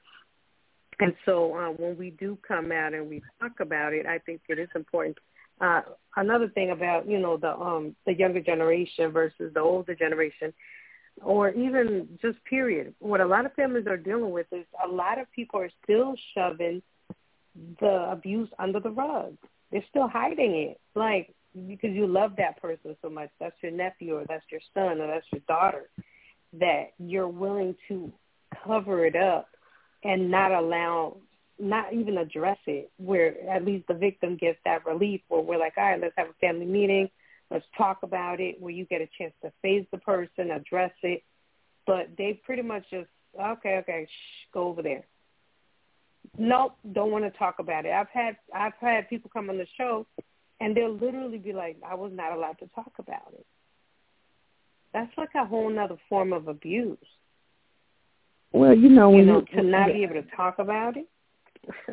[SPEAKER 1] And so uh, when we do come out and we talk about it, I think it is important. Uh, another thing about you know the um, the younger generation versus the older generation, or even just period. What a lot of families are dealing with is a lot of people are still shoving the abuse under the rug. They're still hiding it, like because you love that person so much. That's your nephew, or that's your son, or that's your daughter. That you're willing to cover it up and not allow, not even address it, where at least the victim gets that relief where we're like, all right, let's have a family meeting, let's talk about it, where you get a chance to face the person, address it. But they pretty much just, okay, okay, shh, go over there. Nope, don't want to talk about it. I've had I've had people come on the show and they'll literally be like, I was not allowed to talk about it. That's like a whole other form of abuse.
[SPEAKER 2] Well, you know,
[SPEAKER 1] you know, to not be able to talk about it.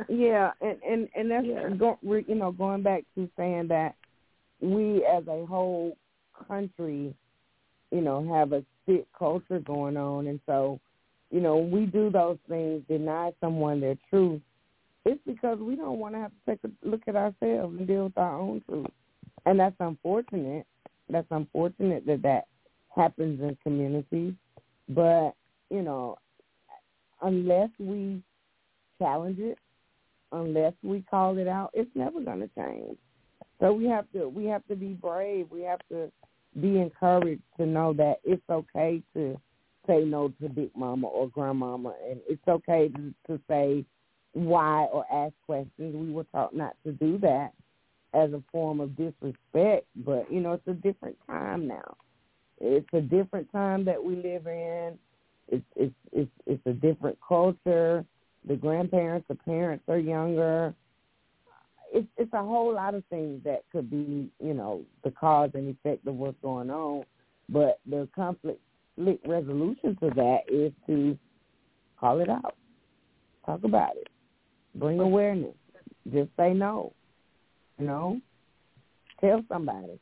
[SPEAKER 2] yeah, and and and that's yeah. go, you know going back to saying that we as a whole country, you know, have a sick culture going on, and so you know we do those things, deny someone their truth. It's because we don't want to have to take a look at ourselves and deal with our own truth, and that's unfortunate. That's unfortunate that that happens in communities, but you know, unless we challenge it, unless we call it out, it's never going to change. So we have to we have to be brave. We have to be encouraged to know that it's okay to say no to big mama or grandmama, and it's okay to, to say why or ask questions. We were taught not to do that as a form of disrespect, but you know it's a different time now. It's a different time that we live in. It's it's it's it's a different culture. The grandparents, the parents are younger. It's it's a whole lot of things that could be, you know, the cause and effect of what's going on. But the conflict resolution to that is to call it out, talk about it, bring awareness. Just say no, you know, tell somebody,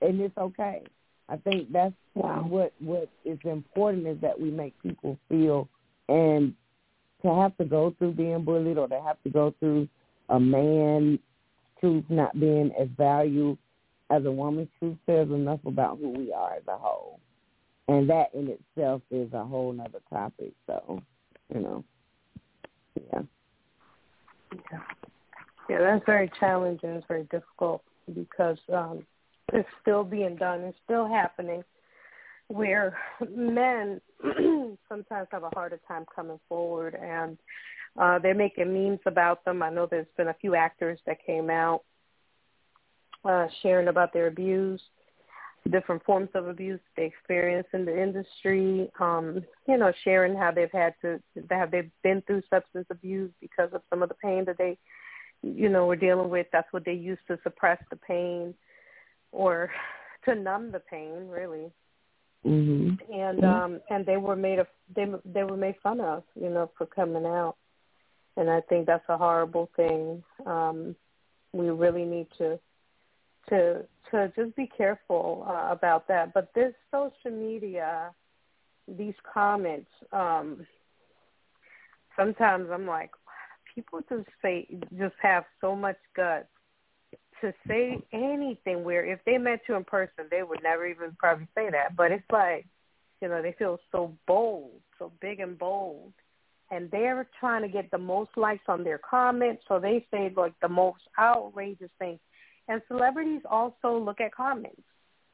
[SPEAKER 2] and it's okay. I think that's wow. what what is important is that we make people feel and to have to go through being bullied or to have to go through a man's truth not being as valued as a woman's truth says enough about who we are as a whole. And that in itself is a whole nother topic. So, you know, yeah.
[SPEAKER 1] Yeah, yeah that's very challenging. It's very difficult because um, it's still being done. It's still happening where men [CLEARS THROAT] sometimes have a harder time coming forward and uh they're making memes about them. I know there's been a few actors that came out uh sharing about their abuse, different forms of abuse they experience in the industry, um, you know, sharing how they've had to have they've been through substance abuse because of some of the pain that they you know, were dealing with. That's what they used to suppress the pain or to numb the pain, really.
[SPEAKER 2] Mm-hmm.
[SPEAKER 1] And um and they were made of they they were made fun of, you know, for coming out. And I think that's a horrible thing. Um we really need to to to just be careful uh, about that. But this social media, these comments, um sometimes I'm like, people just say just have so much guts to say anything where if they met you in person, they would never even probably say that. But it's like, you know, they feel so bold, so big and bold. And they're trying to get the most likes on their comments, so they say like the most outrageous things. And celebrities also look at comments.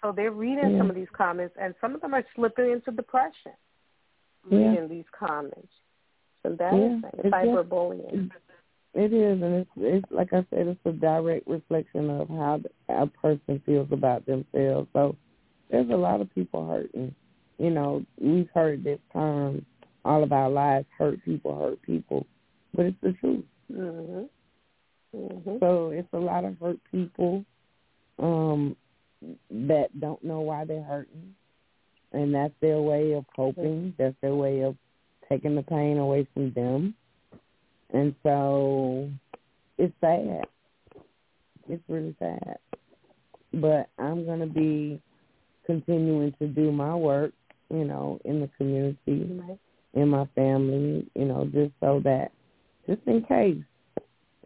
[SPEAKER 1] So they're reading yeah. some of these comments, and some of them are slipping into depression reading yeah. these comments. So that yeah. is cyberbullying.
[SPEAKER 2] It is, and it's it's like I said, it's a direct reflection of how a person feels about themselves. So there's a lot of people hurting. You know, we've heard this term all of our lives: hurt people, hurt people, but it's the truth.
[SPEAKER 1] Mhm. Mm-hmm.
[SPEAKER 2] So it's a lot of hurt people um that don't know why they're hurting, and that's their way of coping. That's their way of taking the pain away from them and so it's sad. It's really sad. But I'm going to be continuing to do my work, you know, in the community, right. In my family, you know, just so that, just in case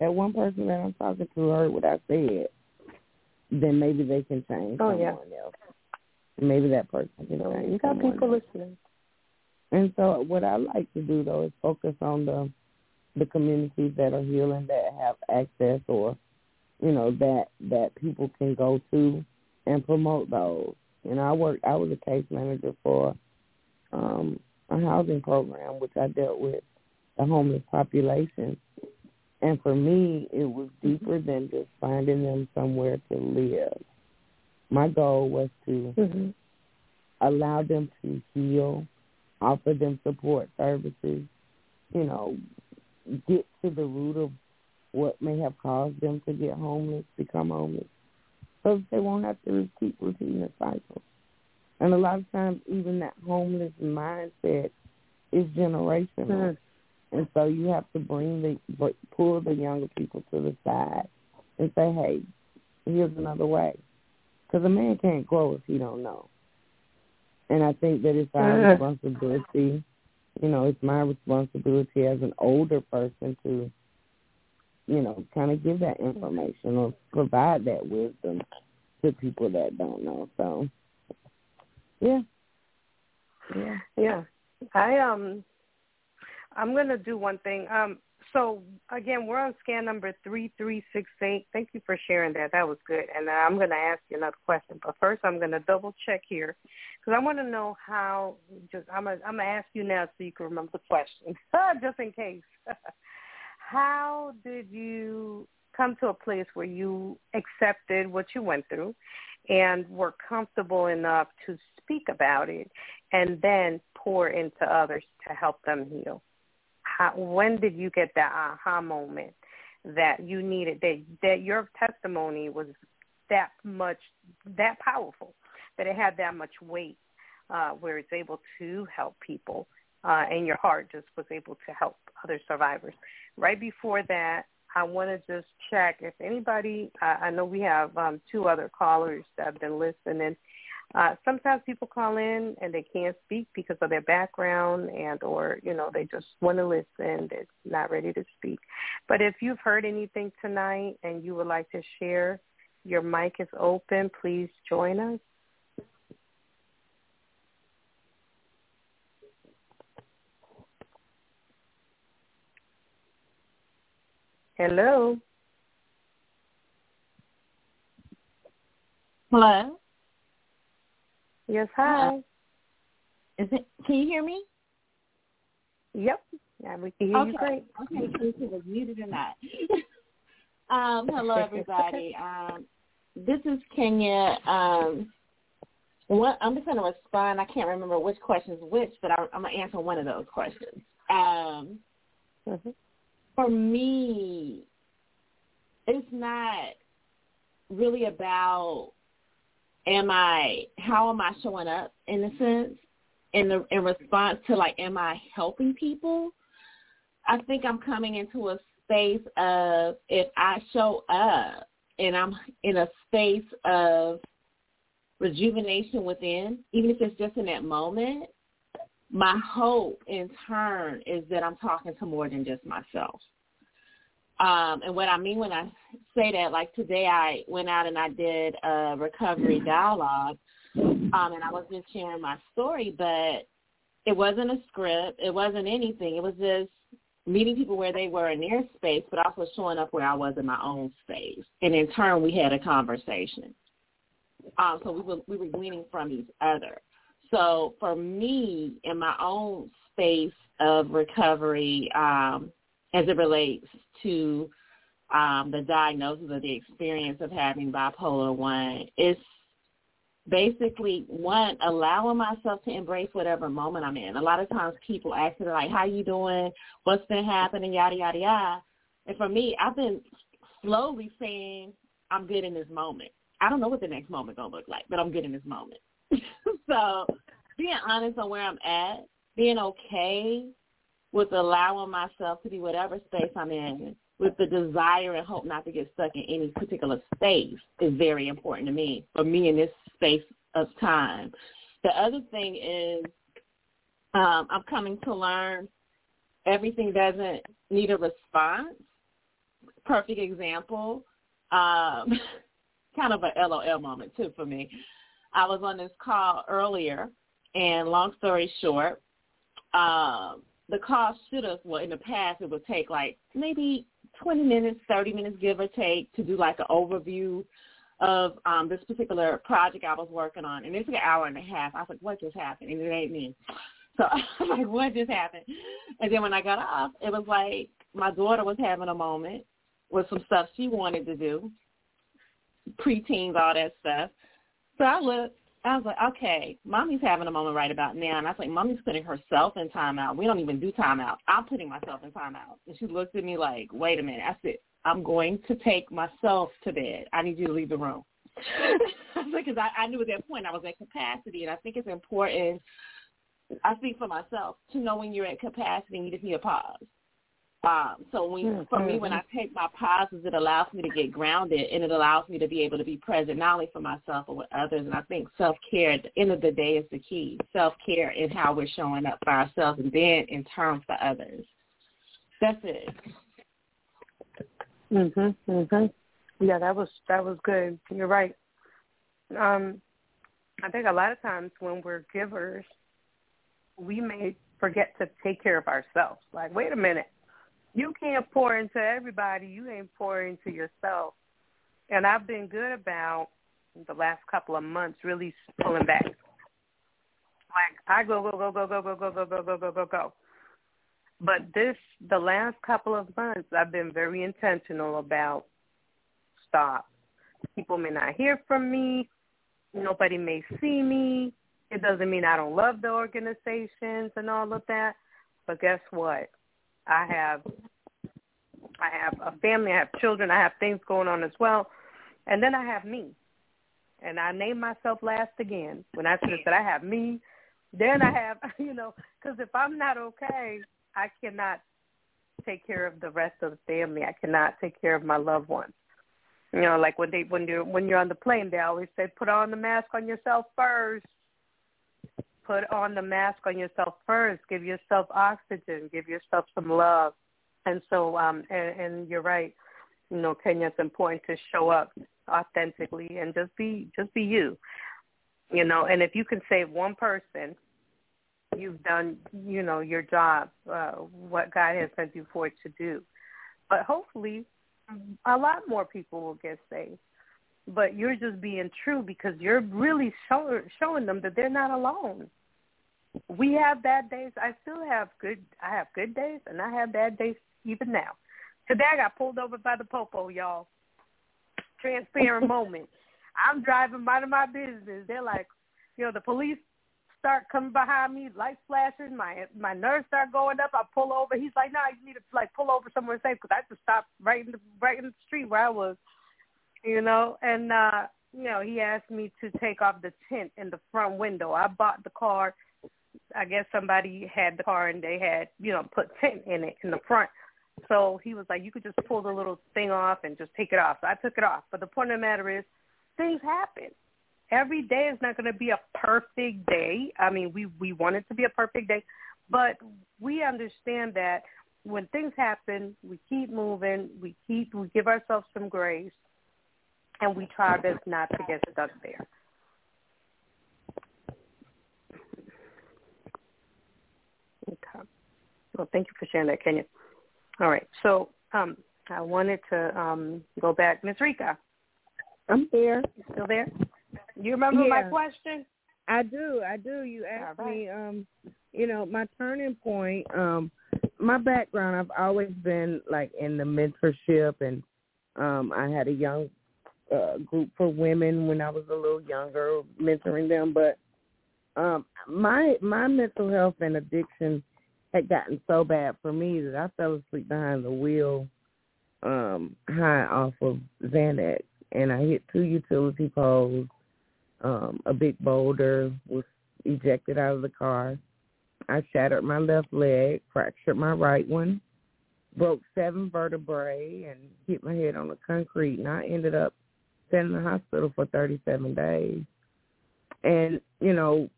[SPEAKER 2] that one person that I'm talking to heard what I said, then maybe they can change
[SPEAKER 1] oh,
[SPEAKER 2] someone
[SPEAKER 1] yeah.
[SPEAKER 2] else. Maybe that person can
[SPEAKER 1] so
[SPEAKER 2] change.
[SPEAKER 1] You got people
[SPEAKER 2] else.
[SPEAKER 1] listening.
[SPEAKER 2] And so what I like to do though is focus on the the communities that are healing that have access or you know that that people can go to and promote those. You know, I worked. I was a case manager for um, a housing program, which I dealt with the homeless population. And for me, it was deeper than just finding them somewhere to live. My goal was to
[SPEAKER 1] mm-hmm.
[SPEAKER 2] allow them to heal, offer them support services, you know, get to the root of what may have caused them to get homeless, become homeless, so they won't have to keep repeating the cycle. And a lot of times, even that homeless mindset is generational,
[SPEAKER 1] mm-hmm.
[SPEAKER 2] and so you have to bring the pull the younger people to the side and say, "Hey, here's another way," because a man can't grow if he don't know. And I think that it's our mm-hmm. responsibility you know, it's my responsibility as an older person to, you know, kind of give that information or provide that wisdom to people that don't know. So, yeah,
[SPEAKER 1] yeah, yeah. I um, I'm gonna do one thing. Um, so again, we're on scan number three three six eight. Thank you for sharing that. That was good. And I'm going to ask you another question, but first I'm to double check here because I want to know how. Just I'm gonna I'm gonna ask you now so you can remember the question, [LAUGHS] just in case. [LAUGHS] how did you come to a place where you accepted what you went through and were comfortable enough to speak about it and then pour into others to help them heal? how, when did you get that aha moment that you needed that that your testimony was that much that powerful that it had that much weight uh, where it's able to help people uh, and your heart just was able to help other survivors. Right before that, I want to just check if anybody. Uh, I know we have um, two other callers that have been listening. Uh, sometimes people call in and they can't speak because of their background and or, you know, they just want to listen. They're not ready to speak. But if you've heard anything tonight and you would like to share, your mic is open. Please join us. Hello.
[SPEAKER 3] Hello.
[SPEAKER 1] Yes, hi.
[SPEAKER 3] Is it? Can you hear me?
[SPEAKER 1] Yep. Yeah, we can hear
[SPEAKER 3] okay.
[SPEAKER 1] you great.
[SPEAKER 3] Okay, so it was muted or not. [LAUGHS] um, hello, everybody. [LAUGHS] um, this is Kenya. Um, what I'm just going to respond. I can't remember which questions which, but I, I'm going to answer one of those questions. Um, mm-hmm. For me, it's not really about am I how am I showing up in a sense in the in response to like am I helping people? I think I'm coming into a space of if I show up and I'm in a space of rejuvenation within, even if it's just in that moment, my hope in turn is that I'm talking to more than just myself. Um, and what I mean when I say that, like today I went out and I did a recovery dialogue, um, and I was just sharing my story, but it wasn't a script. It wasn't anything. It was just meeting people where they were in their space, but also showing up where I was in my own space. And in turn, we had a conversation. Um, so we were we were gleaning from each other. So for me, in my own space of recovery, um, as it relates to um, the diagnosis or the experience of having bipolar one. It's basically one allowing myself to embrace whatever moment I'm in. A lot of times people ask me like, "How you doing? What's been happening?" Yada yada yada. And for me, I've been slowly saying, "I'm good in this moment." I don't know what the next moment gonna look like, but I'm good in this moment. [LAUGHS] so being honest on where I'm at, being okay with allowing myself to be whatever space I'm in with the desire and hope not to get stuck in any particular space is very important to me, for me in this space of time. The other thing is um, I'm coming to learn everything doesn't need a response. Perfect example, um, [LAUGHS] kind of a LOL moment too for me. I was on this call earlier, and long story short, um, the call should have, well, in the past, it would take like maybe 20 minutes, 30 minutes, give or take, to do like an overview of um, this particular project I was working on. And it took an hour and a half. I was like, what just happened? And it ain't me. So [LAUGHS] I was like, what just happened? And then when I got off, it was like my daughter was having a moment with some stuff she wanted to do, preteens, all that stuff. So I looked I was like, okay, mommy's having a moment right about now. And I was like, mommy's putting herself in timeout. We don't even do timeout. I'm putting myself in timeout. And she looked at me like, wait a minute. I said, I'm going to take myself to bed. I need you to leave the room. [LAUGHS] because I, I knew at that point I was at capacity. And I think it's important, I speak for myself, to know when you're at capacity and you just need a pause. Um, so when, mm-hmm. for me, when I take my pauses, it allows me to get grounded and it allows me to be able to be present not only for myself but with others. And I think self-care at the end of the day is the key. Self-care in how we're showing up for ourselves and then in turn for others. That's it.
[SPEAKER 1] Mhm. Mhm. Yeah, that was that was good. You're right. Um, I think a lot of times when we're givers, we may forget to take care of ourselves. Like, wait a minute, you can't pour into everybody. You ain't pouring into yourself. And I've been good about the last couple of months really pulling back. Like I go go go go go go go go go go go go go. But this the last couple of months I've been very intentional about stop. People may not hear from me. Nobody may see me. It doesn't mean I don't love the organizations and all of that. But guess what? I have I have a family, I have children, I have things going on as well. And then I have me. And I name myself last again when I should have said I have me. Then I have, [LAUGHS] you know, because if I'm not okay, I cannot take care of the rest of the family. I cannot take care of my loved ones. You know, like when they when you're when you're on the plane, they always say, "Put on the mask on yourself first. Put on the mask on yourself first. Give yourself oxygen. Give yourself some love." And so, um, and, and you're right. You know, Kenya, it's important to show up authentically and just be just be you. You know, and if you can save one person, you've done you know your job, uh, what God has sent you for to do. But hopefully, a lot more people will get saved. But you're just being true because you're really show, showing them that they're not alone. We have bad days. I still have good. I have good days, and I have bad days even now. Today I got pulled over by the popo, y'all. Transparent [LAUGHS] moment. I'm driving, minding my business. They're like, you know, the police start coming behind me, lights flashing, my my nerves start going up. I pull over. He's like, "No, nah, you need to like pull over somewhere safe," because I just stopped right in the right in the street where I was, you know. And uh, you know, he asked me to take off the tint in the front window. I bought the car. I guess somebody had the car and they had, you know, put tint in it in the front. So he was like, you could just pull the little thing off and just take it off. So I took it off. But the point of the matter is, things happen every day is not going to be a perfect day. I mean, we we want it to be a perfect day, but we understand that when things happen, we keep moving, we keep we give ourselves some grace, and we try our best not to get stuck there. Okay. Well, thank you for sharing that, Kenya. All right. So um, I wanted to um, go back. Ms. Rika.
[SPEAKER 2] I'm here.
[SPEAKER 1] You still there? You remember
[SPEAKER 2] yeah.
[SPEAKER 1] my question?
[SPEAKER 2] I do. I do. You asked right. me, um, you know, my turning point, um, my background, I've always been like in the mentorship and um I had a young group for women when I was a little younger, mentoring them, but um my my mental health and addiction had gotten so bad for me that I fell asleep behind the wheel um high off of Xanax and I hit two utility poles um, a big boulder was ejected out of the car. I shattered my left leg, fractured my right one, broke seven vertebrae, and hit my head on the concrete. And I ended up staying in the hospital for 37 days. And, you know,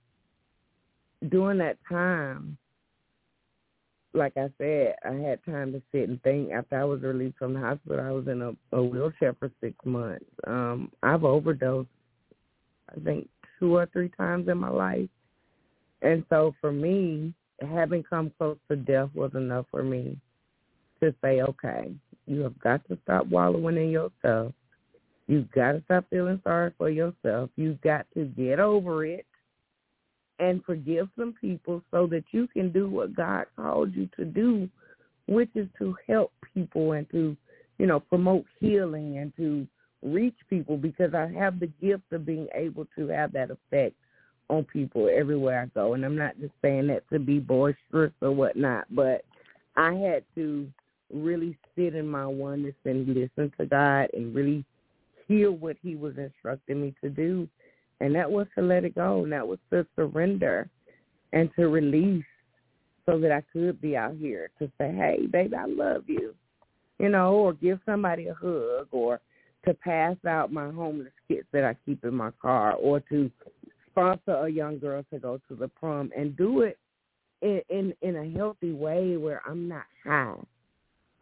[SPEAKER 2] during that time, like I said, I had time to sit and think. After I was released from the hospital, I was in a, a wheelchair for six months. Um, I've overdosed I think two or three times in my life. And so for me, having come close to death was enough for me to say, okay, you have got to stop wallowing in yourself. You've got to stop feeling sorry for yourself. You've got to get over it and forgive some people so that you can do what God called you to do, which is to help people and to, you know, promote healing and to reach people because I have the gift of being able to have that effect on people everywhere I go. And I'm not just saying that to be boisterous or whatnot, but I had to really sit in my oneness and listen to God and really hear what he was instructing me to do. And that was to let it go. And that was to surrender and to release so that I could be out here to say, hey, baby, I love you, you know, or give somebody a hug or to pass out my homeless kits that I keep in my car or to sponsor a young girl to go to the prom and do it in in, in a healthy way where I'm not high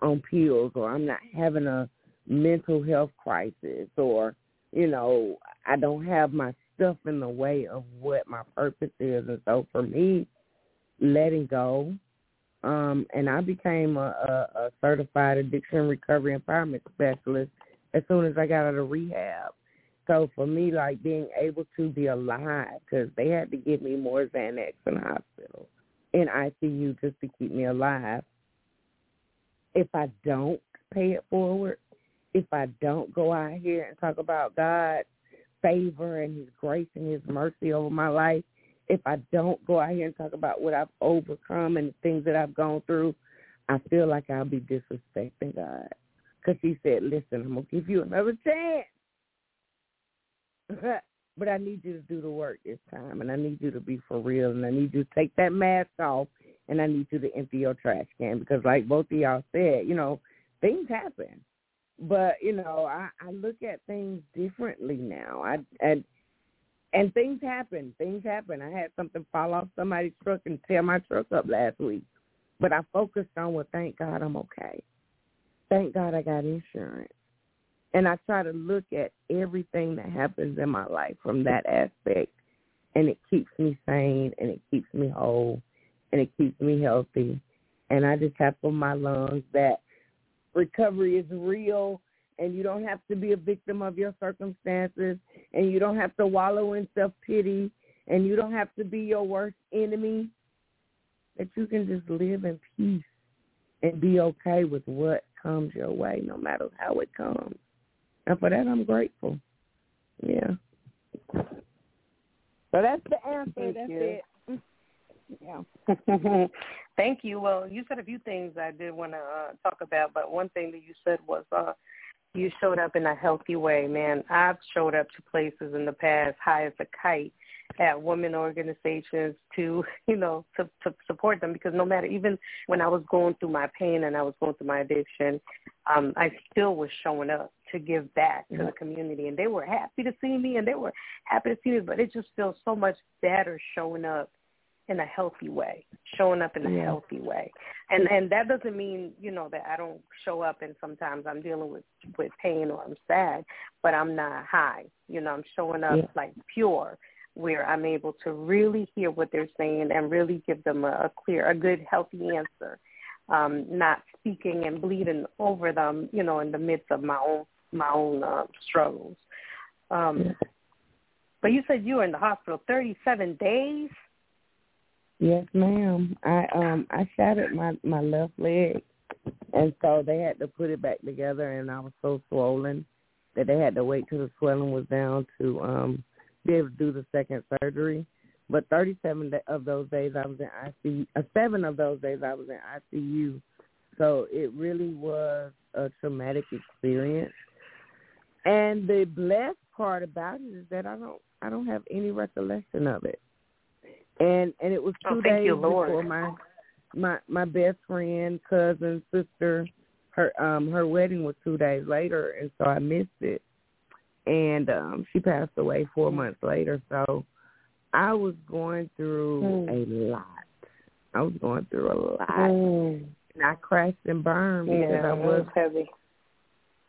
[SPEAKER 2] on pills or I'm not having a mental health crisis or you know I don't have my stuff in the way of what my purpose is. And so for me, letting go, um, and I became a, a, a certified addiction recovery empowerment specialist as soon as I got out of rehab. So for me, like being able to be alive, because they had to give me more Xanax in the hospital, in ICU, just to keep me alive. If I don't pay it forward, if I don't go out here and talk about God's favor and His grace and His mercy over my life, if I don't go out here and talk about what I've overcome and the things that I've gone through, I feel like I'll be disrespecting God. Because He said, listen, I'm going to give you another chance. [LAUGHS] but I need you to do the work this time, and I need you to be for real, and I need you to take that mask off, and I need you to empty your trash can because, like both of y'all said, you know, things happen. But you know, I, I look at things differently now. I and and things happen. Things happen. I had something fall off somebody's truck and tear my truck up last week, but I focused on well, thank God I'm okay. Thank God I got insurance. And I try to look at everything that happens in my life from that aspect, and it keeps me sane, and it keeps me whole, and it keeps me healthy. And I just have for my lungs that recovery is real, and you don't have to be a victim of your circumstances, and you don't have to wallow in self-pity, and you don't have to be your worst enemy, that you can just live in peace and be okay with what comes your way, no matter how it comes. And for that, I'm grateful. Yeah. So that's the answer.
[SPEAKER 1] Thank
[SPEAKER 2] that's
[SPEAKER 1] you.
[SPEAKER 2] it. [LAUGHS] Yeah. [LAUGHS]
[SPEAKER 1] Thank you. Well, you said a few things I did want to uh, talk about, but one thing that you said was uh, you showed up in a healthy way. Man, I've showed up to places in the past high as a kite at women organizations to, [LAUGHS] you know, to, to support them because no matter, even when I was going through my pain and I was going through my addiction, um, I still was showing up to give back to the community. And they were happy to see me and they were happy to see me, but it just feels so much better showing up in a healthy way, showing up in a
[SPEAKER 2] Yeah.
[SPEAKER 1] healthy way. And and that doesn't mean, you know, that I don't show up and sometimes I'm dealing with with pain or I'm sad, but I'm not high. You know, I'm showing up
[SPEAKER 2] Yeah.
[SPEAKER 1] like pure where I'm able to really hear what they're saying and really give them a, a clear, a good, healthy answer. Um, not speaking and bleeding over them, you know, in the midst of my own my own uh, struggles. Um, but you said you were in the hospital 37 days.
[SPEAKER 2] Yes, ma'am. I um I shattered my my left leg, and so they had to put it back together, and I was so swollen that they had to wait till the swelling was down to um be able to do the second surgery. But 37 of those days I was in ICU. Uh, seven of those days I was in ICU. So it really was a traumatic experience. And the blessed part about it is that I don't I don't have any recollection of it and and it was
[SPEAKER 1] Oh,
[SPEAKER 2] two
[SPEAKER 1] thank
[SPEAKER 2] days
[SPEAKER 1] you,
[SPEAKER 2] before my my my best friend, cousin, sister, her um her wedding was two days later, and so I missed it, and um she passed away four months later. So I was going through
[SPEAKER 1] Mm.
[SPEAKER 2] a lot. I was going through a lot,
[SPEAKER 1] Mm.
[SPEAKER 2] and I crashed and burned because
[SPEAKER 1] Yeah,
[SPEAKER 2] I was
[SPEAKER 1] was heavy.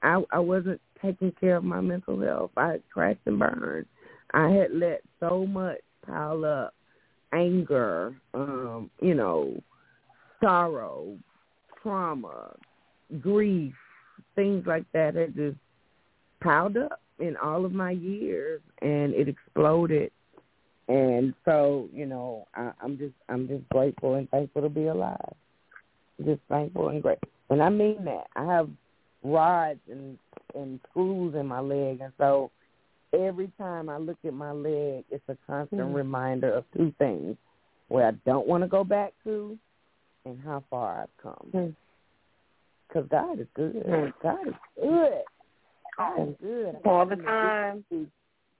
[SPEAKER 2] I I wasn't taking care of my mental health. I had crashed and burned. I had let so much pile up, anger, um, you know, sorrow, trauma, grief, things like that had just piled up in all of my years, and it exploded. And so, you know, I, I'm just I'm just grateful and thankful to be alive. Just thankful and grateful, and I mean that. I have rods and and screws in my leg, and so every time I look at my leg, it's a constant
[SPEAKER 1] Mhm.
[SPEAKER 2] reminder of two things: where I don't want to go back to, and how far I've come.
[SPEAKER 1] Mm.
[SPEAKER 2] Because God is good.
[SPEAKER 1] Mm.
[SPEAKER 2] God is good. God is good.
[SPEAKER 1] All the time.
[SPEAKER 2] to-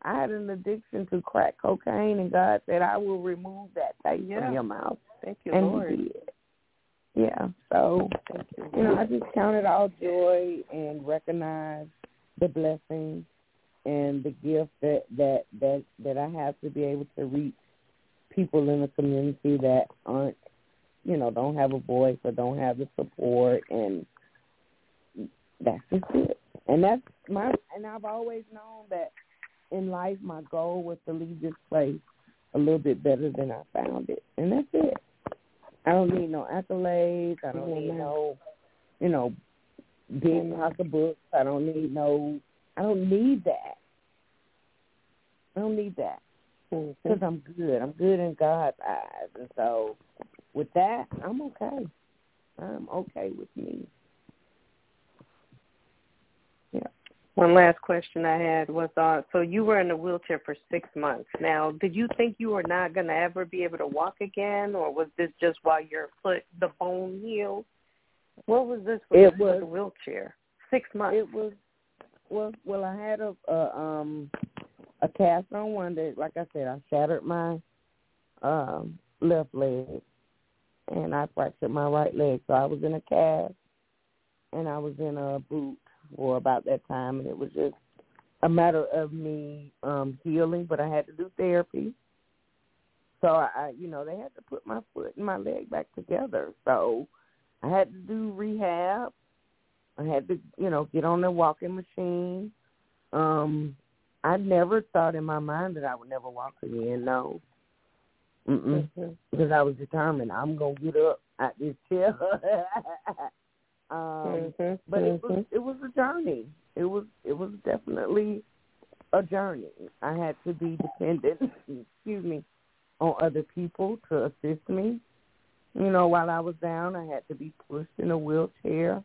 [SPEAKER 2] I had an addiction to crack cocaine, and God said, "I will remove that taste
[SPEAKER 1] Yeah.
[SPEAKER 2] from your mouth,"
[SPEAKER 1] Thank you,
[SPEAKER 2] and
[SPEAKER 1] Lord.
[SPEAKER 2] He did. Yeah. So
[SPEAKER 1] Thank you.
[SPEAKER 2] you know, I just count it all joy and recognize the blessing and the gift that that that that I have to be able to reach people in the community that aren't, you know, don't have a voice or don't have the support, and that's just it. And that's my. And I've always known that in life, my goal was to leave this place a little bit better than I found it, and that's it. I don't need no accolades. I don't mm-hmm. need no, you know, big pocketbooks. I don't need no. I don't need that. I don't need that because I'm good. I'm good in God's eyes, and so with that, I'm okay. I'm okay with me. Yeah.
[SPEAKER 1] One last question I had was, uh, so you were in a wheelchair for six months. Now, did you think you were not going to ever be able to walk again, or was this just while your foot, the bone healed? What was this with,
[SPEAKER 2] It was-
[SPEAKER 1] the wheelchair? Six months.
[SPEAKER 2] It was well. Well, I had a, a um a cast on one that, like I said, I shattered my um left leg, and I fractured my right leg. So I was in a cast, and I was in a boot for about that time, and it was just a matter of me um healing. But I had to do therapy. So I, I, you know, they had to put my foot and my leg back together. So I had to do rehab. I had to, you know, get on the walking machine. Um, I never thought in my mind that I would never walk again. No, Mm-mm.
[SPEAKER 1] Mhm.
[SPEAKER 2] because I was determined. I'm gonna get up at this chair. [LAUGHS] um,
[SPEAKER 1] Mhm.
[SPEAKER 2] but it was
[SPEAKER 1] Mhm.
[SPEAKER 2] it was a journey. It was it was definitely a journey. I had to be dependent, [LAUGHS] excuse me, on other people to assist me. You know, while I was down, I had to be pushed in a wheelchair.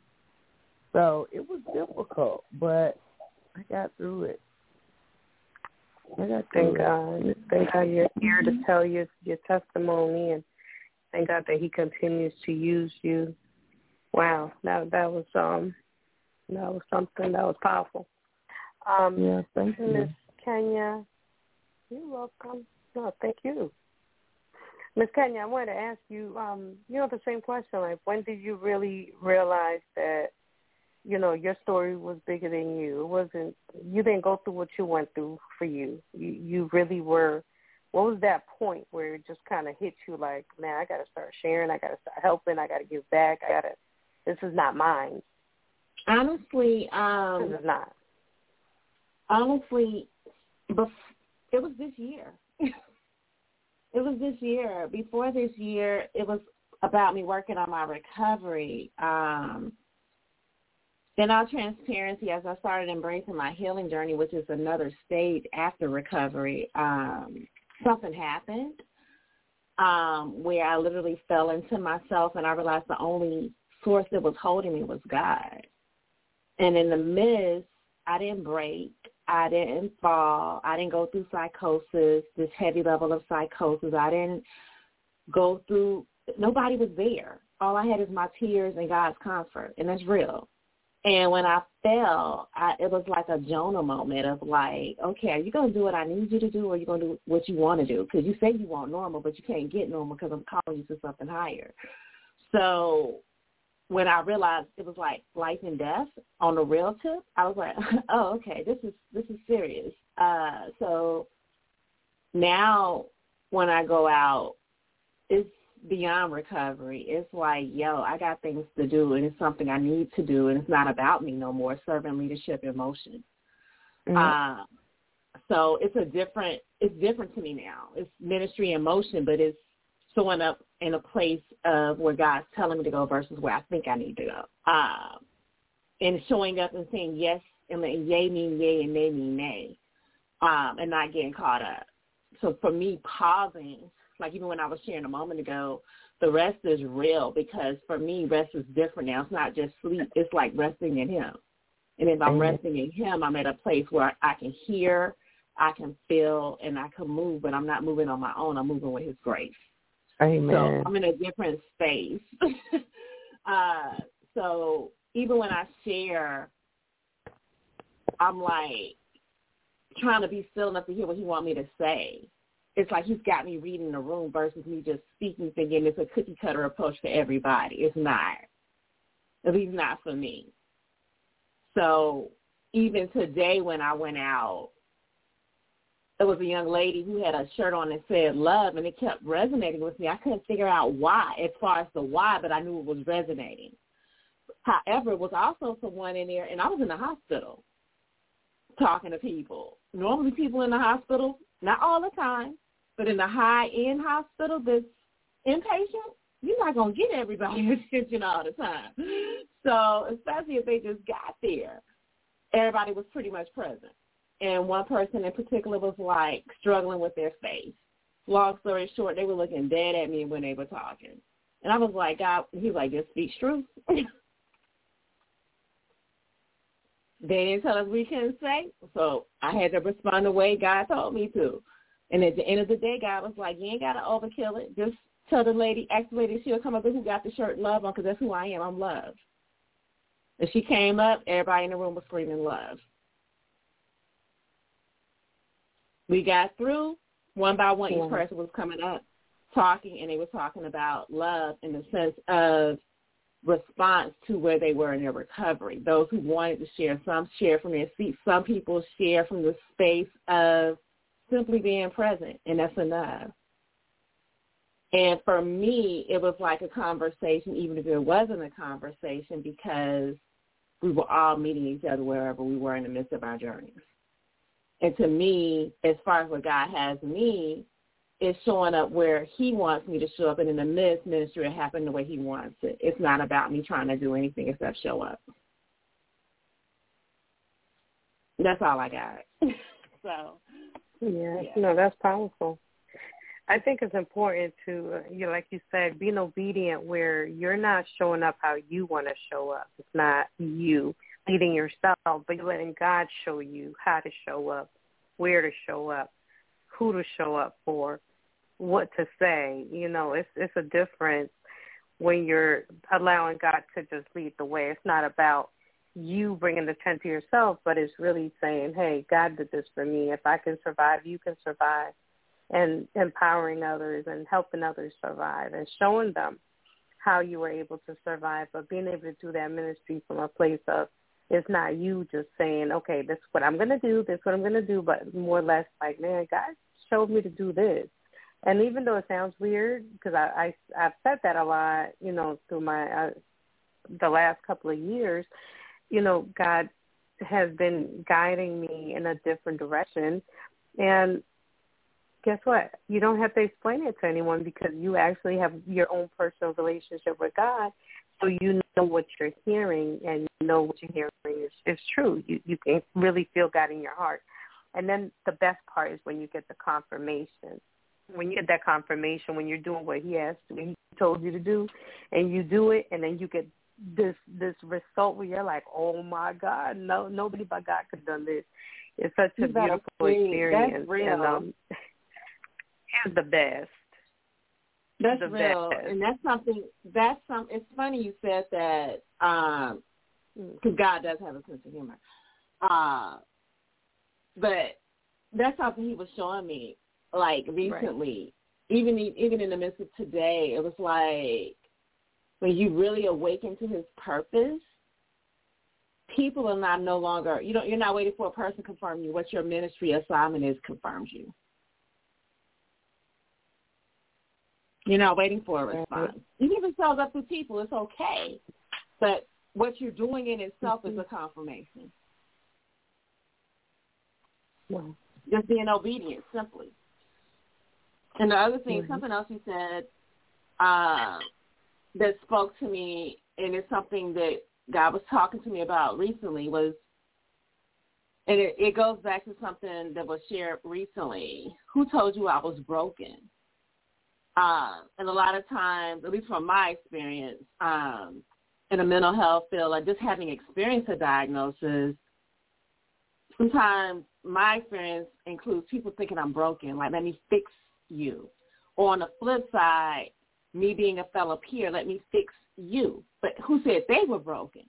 [SPEAKER 2] So it was difficult, but I got through it. I got
[SPEAKER 1] Thank
[SPEAKER 2] it.
[SPEAKER 1] God. Thank God you're here to tell your your testimony, and thank God that He continues to use you. Wow, that that was um that was something that was powerful. Um,
[SPEAKER 2] Yeah, thank you.
[SPEAKER 1] Miss Kenya, you're welcome. No, thank you. Miss Kenya, I wanted to ask you, um, you know, the same question. Like, when did you really realize that, you know, your story was bigger than you? It wasn't. You didn't go through what you went through for you. You, you really were. What was that point where it just kind of hit you? Like, man, I got to start sharing. I got to start helping. I got to give back. I got to. This is not mine.
[SPEAKER 3] Honestly,
[SPEAKER 1] This
[SPEAKER 3] um,
[SPEAKER 1] is not.
[SPEAKER 3] honestly, bef- it was this year. [LAUGHS] it was this year. Before this year, it was about me working on my recovery. Um, in all transparency, as I started embracing my healing journey, which is another stage after recovery, um, something happened um, where I literally fell into myself, and I realized the only source that was holding me was God. And in the midst, I didn't break. I didn't fall. I didn't go through psychosis, this heavy level of psychosis. I didn't go through, nobody was there. All I had is my tears and God's comfort, and that's real. And when I fell, I, it was like a Jonah moment of like, okay, are you going to do what I need you to do or are you going to do what you want to do? Because you say you want normal, but you can't get normal because I'm calling you to something higher. So when I realized it was like life and death on the real tip, I was like, [LAUGHS] oh, okay, this is this is serious. Uh, so now when I go out, it's beyond recovery. It's like, yo, I got things to do, and it's something I need to do, and it's not about me no more. Servant leadership in motion.
[SPEAKER 2] Mm-hmm.
[SPEAKER 3] Uh, so it's a different. It's different to me now. It's ministry in motion, but it's showing up in a place of where God's telling me to go versus where I think I need to go. Uh, and showing up and saying yes and letting yay mean yay and nay mean nay, um, and not getting caught up. So for me, pausing, like even when I was sharing a moment ago, the rest is real because for me, rest is different now. It's not just sleep. It's like resting in Him. And if I'm
[SPEAKER 2] Amen.
[SPEAKER 3] resting in Him, I'm at a place where I can hear, I can feel, and I can move, but I'm not moving on my own. I'm moving with His grace.
[SPEAKER 2] Amen.
[SPEAKER 3] So I'm in a different space. [LAUGHS] uh, so even when I share, I'm like trying to be still enough to hear what he want me to say. It's like he's got me reading the room versus me just speaking, thinking it's a cookie cutter approach for everybody. It's not. At least not for me. So even today when I went out, there was a young lady who had a shirt on that said love and it kept resonating with me. I couldn't figure out why as far as the why, but I knew it was resonating. However, it was also someone in there and I was in the hospital. talking to people. Normally people in the hospital, not all the time, but in the high-end hospital that's inpatient, you're not going to get everybody's [LAUGHS] attention all the time. So especially if they just got there, everybody was pretty much present. And one person in particular was like struggling with their face. Long story short, they were looking dead at me when they were talking. And I was like, God, he was like, just speak truth. [LAUGHS] they didn't tell us we couldn't say, so I had to respond the way God told me to. And at the end of the day, God was like, you ain't got to overkill it. Just tell the lady, ask the lady she'll come up with who got the shirt love on because that's who I am. I'm love. And she came up, everybody in the room was screaming love. We got through. One by one, each person was coming up talking, and they were talking about love in the sense of response to where they were in their recovery. Those who wanted to share, some share from their seats. Some people share from the space of simply being present, and that's enough. And for me, it was like a conversation, even if it wasn't a conversation, because we were all meeting each other wherever we were in the midst of our journeys. And to me, as far as what God has me, is showing up where he wants me to show up and in the midst ministry it happen the way he wants it. It's not about me trying to do anything except show up. That's all I got. [LAUGHS] so
[SPEAKER 1] yeah, no, that's powerful. I think it's important to, uh, you know, like you said, being obedient where you're not showing up how you want to show up. It's not you leading yourself, but you're letting God show you how to show up, where to show up, who to show up for, what to say. You know, it's it's a difference when you're allowing God to just lead the way. It's not about you bringing the tent to yourself, but it's really saying, hey, God did this for me. If I can survive, you can survive. And empowering others and helping others survive and showing them how you were able to survive, but being able to do that ministry from a place of it's not you just saying, okay, this is what I'm going to do, this is what I'm going to do, but more or less like, man, God showed me to do this. And even though it sounds weird, because I, I I've said that a lot, you know, through my uh, the last couple of years, you know, God has been guiding me in a different direction, and guess what? You don't have to explain it to anyone because you actually have your own personal relationship with God, so you know what you're hearing and you know what you're hearing is, is true. You you can really feel God in your heart. And then the best part is when you get the confirmation. When you get that confirmation, when you're doing what he asked, what he told you to do, and you do it, and then you get this this result where you're like, oh my God, no nobody but God could have done this. It's such a beautiful experience.
[SPEAKER 3] That's real.
[SPEAKER 1] And, um, it's the best.
[SPEAKER 3] That's
[SPEAKER 1] the
[SPEAKER 3] real,
[SPEAKER 1] best.
[SPEAKER 3] and that's something. That's some. It's funny you said that because um, God does have a sense of humor. Uh, but that's something He was showing me, like recently. Right. Even even in the midst of today, it was like when you really awaken to His purpose. People are not no longer. You don't. You're not waiting for a person to confirm you. What your ministry assignment is confirms you. You're not waiting for a response. Even if it shows up to people, it's okay. But what you're doing in itself mm-hmm. is a confirmation.
[SPEAKER 1] Wow.
[SPEAKER 3] Just being obedient, simply. And the other thing,
[SPEAKER 1] mm-hmm.
[SPEAKER 3] something else you said uh, that spoke to me, and it's something that God was talking to me about recently, was, and it, it goes back to something that was shared recently. Who told you I was broken? Um, and a lot of times, at least from my experience, um, in a mental health field, like just having experienced a diagnosis, sometimes my experience includes people thinking I'm broken, like let me fix you. Or on the flip side, me being a fellow peer, let me fix you. But who said they were broken?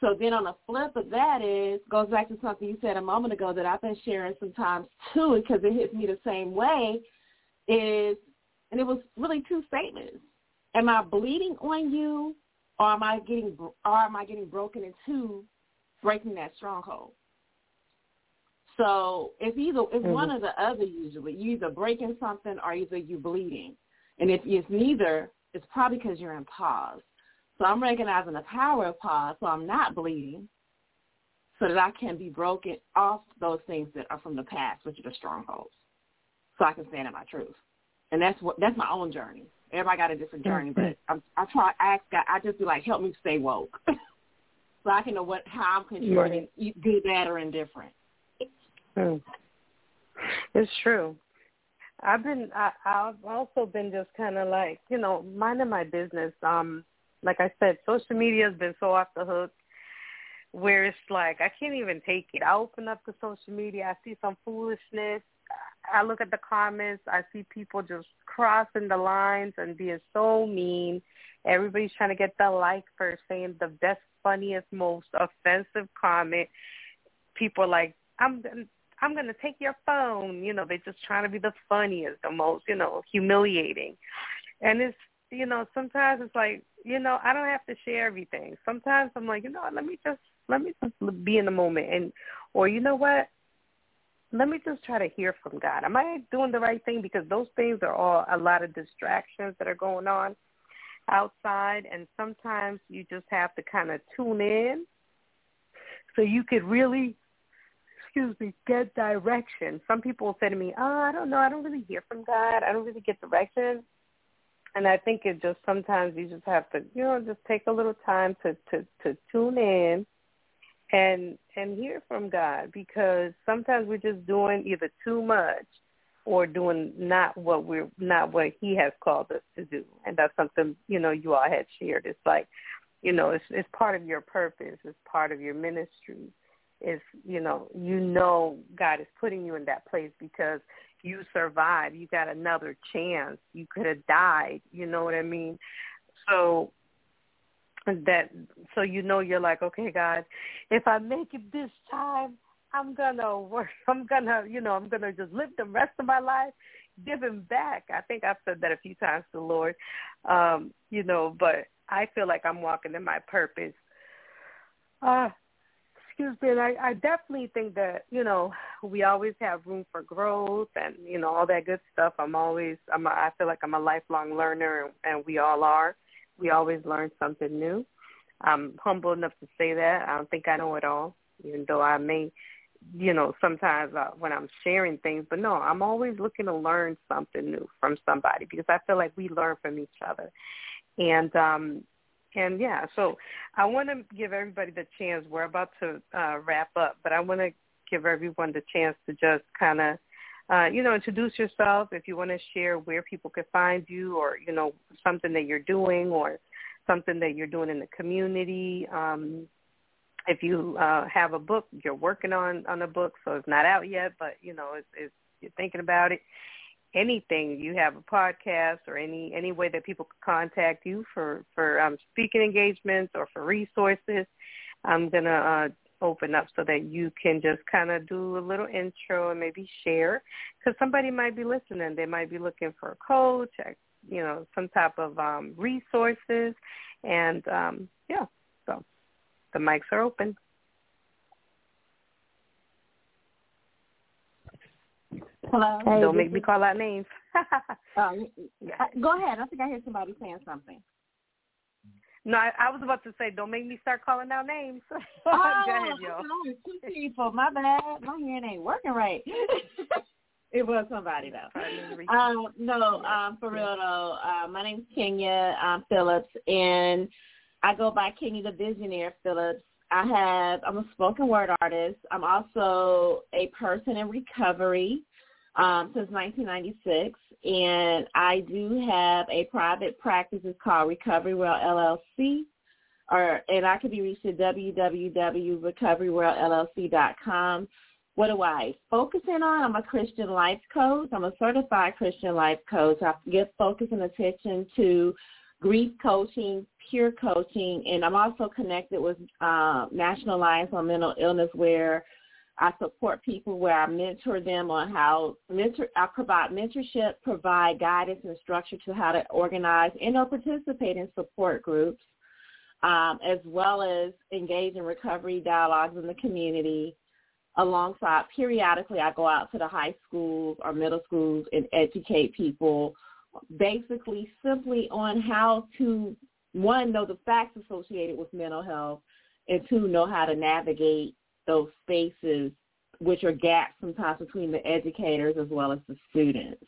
[SPEAKER 3] So then on the flip of that is, goes back to something you said a moment ago that I've been sharing sometimes too, because it hits me the same way, is and it was really two statements. Am I bleeding on you, or am I getting, or am I getting broken into breaking that stronghold? So it's either it's mm-hmm. one or the other. Usually, you either breaking something or either you bleeding. And if it's neither, it's probably because you're in pause. So I'm recognizing the power of pause. So I'm not bleeding. so that I can be broken off those things that are from the past, which are the strongholds, so I can stand in my truth. And that's what that's my own journey. Everybody got a different journey, but I'm, I try. I ask God. I just be like, help me stay woke, [LAUGHS] so I can know what how I'm contributing, right. good, bad, or indifferent.
[SPEAKER 1] Hmm. It's true. I've been. I, I've also been just kind of like you know minding my business. Um, like I said, social media has been so off the hook where it's like I can't even take it. I open up the social media, I see some foolishness. I look at the comments, I see people just crossing the lines and being so mean. Everybody's trying to get the like for saying the best, funniest, most offensive comment. People like, I'm I'm gonna take your phone. You know, they're just trying to be the funniest, the most, you know, humiliating. And it's you know, sometimes it's like, you know, I don't have to share everything. Sometimes I'm like, you know, let me just let me just be in the moment and or you know what? Let me just try to hear from God. Am I doing the right thing? Because those things are all a lot of distractions that are going on outside and sometimes you just have to kind of tune in so you could really excuse me, get direction. Some people say to me, Oh, I don't know, I don't really hear from God. I don't really get direction and I think it just sometimes you just have to, you know, just take a little time to to to tune in and and hear from God because sometimes we're just doing either too much or doing not what we're not what he has called us to do. And that's something, you know, you all had shared. It's like, you know, it's it's part of your purpose, it's part of your ministry. It's you know, you know God is putting you in that place because you survived. You got another chance. You could have died. You know what I mean? So that so you know you're like, okay, God, if I make it this time, I'm gonna work. [LAUGHS] I'm gonna, you know, I'm gonna just live the rest of my life giving back. I think I've said that a few times to the Lord, um, you know, but I feel like I'm walking in my purpose. Uh, excuse me, and I, I definitely think that you know we always have room for growth and you know all that good stuff. I'm always I'm a, I feel like I'm a lifelong learner, and, we all are. We always learn something new. I'm humble enough to say that. I don't think I know it all, even though I may, you know, sometimes uh, when I'm sharing things. But no, I'm always looking to learn something new from somebody because I feel like we learn from each other. And um, and yeah, so I want to give everybody the chance. We're about to uh, wrap up, but I want to give everyone the chance to just kind of, uh, you know, introduce yourself. If you want to share where people can find you, or you know, something that you're doing, or something that you're doing in the community. Um, if you uh, have a book, you're working on on a book, so it's not out yet, but you know, it's, it's you're thinking about it anything. You have a podcast or any any way that people can contact you for for um, speaking engagements or for resources i'm going to uh, open up so that you can just kind of do a little intro and maybe share because somebody might be listening. They might be looking for a coach you know some type of um, resources. And um, yeah so the mics are open
[SPEAKER 3] Hello.
[SPEAKER 1] Hey, Don't make me call out names. [LAUGHS]
[SPEAKER 3] um, go ahead. I think I hear somebody saying something.
[SPEAKER 1] No, I, I was about to say, don't make me start calling out names. [LAUGHS]
[SPEAKER 3] oh,
[SPEAKER 1] go ahead, yo.
[SPEAKER 3] Two people. My bad. My hearing ain't working right. [LAUGHS] it was somebody though. Um, no, um, for real though. Uh, my name's Kenya um, Phillips, and I go by Kenya the Visionaire Phillips. I have. I'm a spoken word artist. I'm also a person in recovery um, since 1996, and I do have a private practice. It's called Recovery World LLC, or and I can be reached at www.recoveryworldllc.com. What do I focus in on? I'm a Christian life coach. I'm a certified Christian life coach. I give focus and attention to grief coaching, peer coaching, and I'm also connected with uh, National Alliance on Mental Illness where I support people where I mentor them on how mentor. I provide mentorship, provide guidance and structure to how to organize and or participate in support groups, um, as well as engage in recovery dialogues in the community. Alongside, periodically, I go out to the high schools or middle schools and educate people, basically simply on how to one know the facts associated with mental health, and two know how to navigate those spaces, which are gaps sometimes between the educators as well as the students.